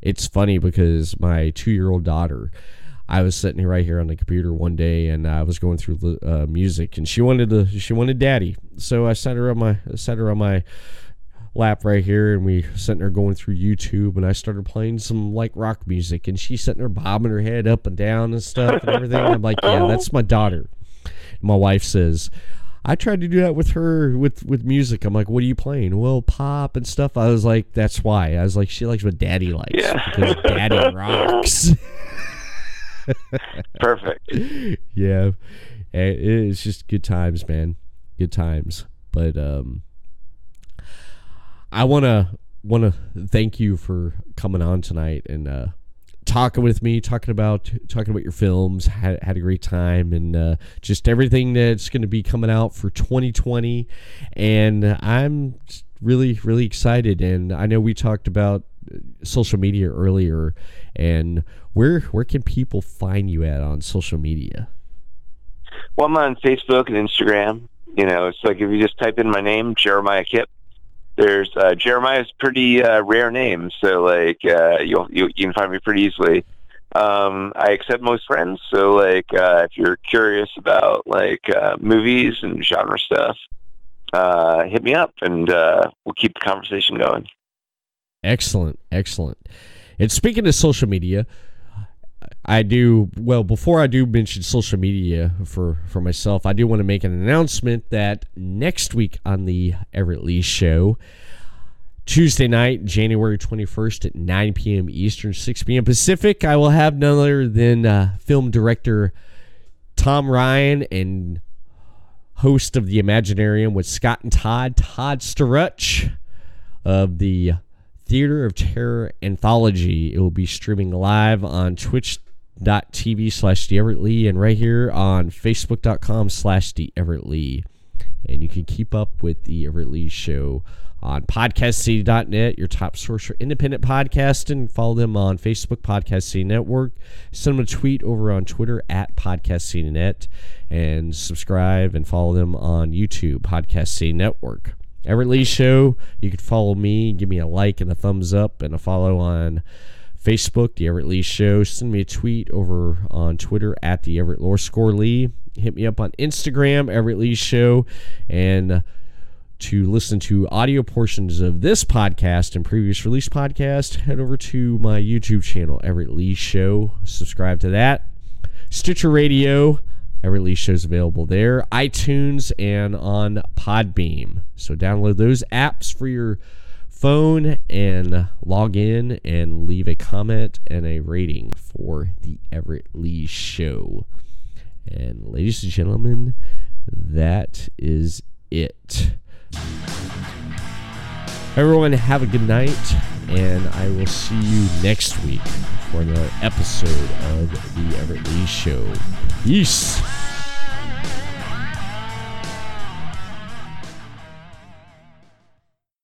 it's funny because my two-year-old daughter. I was sitting right here on the computer one day, and I was going through uh, music, and she wanted to, she wanted daddy. So I sat her on my, sat her on my lap right here and we sitting there going through YouTube and I started playing some like rock music and she's sitting there bobbing her head up and down and stuff and everything. I'm like, yeah, <laughs> that's my daughter. And my wife says, I tried to do that with her with with music. I'm like, what are you playing? Well, pop and stuff. I was like, that's why. I was like, she likes what daddy likes Yeah. because daddy <laughs> rocks. <laughs> Perfect. yeah, Eh, it's just good times, man. Good times. But um, I wanna wanna thank you for coming on tonight and uh, talking with me, talking about talking about your films. Had had a great time and uh, just everything that's going to be coming out for 2020. And I'm really really excited. And I know we talked about uh, social media earlier and where where can people find you at on social media Well, I'm on Facebook and Instagram. You know, it's like if you just type in my name, Jeremiah Kipp. There's uh, Jeremiah's pretty uh, rare name, so like uh, you'll you, you can find me pretty easily. Um, I accept most friends, so like uh, if you're curious about like uh, movies and genre stuff, uh, hit me up and uh, we'll keep the conversation going. Excellent, excellent. And speaking of social media, I do well before I do mention social media for for myself. I do want to make an announcement that next week on the Everett Lee Show, Tuesday night, January twenty first at nine p.m. Eastern, six p.m. Pacific, I will have none other than uh, film director Tom Ryan and host of the Imaginarium with Scott and Todd, Todd Staruch of the Theater of Terror Anthology. It will be streaming live on twitch.tv slash Lee and right here on facebook.com slash Lee. And you can keep up with the Everett Lee Show on podcastcity.net, your top source for independent podcasting. Follow them on Facebook, Podcast City Network. Send them a tweet over on Twitter at Podcast. And subscribe and follow them on YouTube, Podcast City Network. Everett Lee Show. You can follow me, give me a like and a thumbs up and a follow on Facebook, The Everett Lee Show. Send me a tweet over on Twitter at The Everett underscore Lee. Hit me up on Instagram, Everett Lee Show. And to listen to audio portions of this podcast and previous release podcast, head over to my YouTube channel, Everett Lee Show. Subscribe to that. Stitcher Radio, Everett Lee Show's available there. iTunes and on Podbean. So download those apps for your phone and log in and leave a comment and a rating for the Everett Lee Show. And ladies and gentlemen, that is it. Everyone, have a good night, and I will see you next week for another episode of The Everett Lee Show. Peace.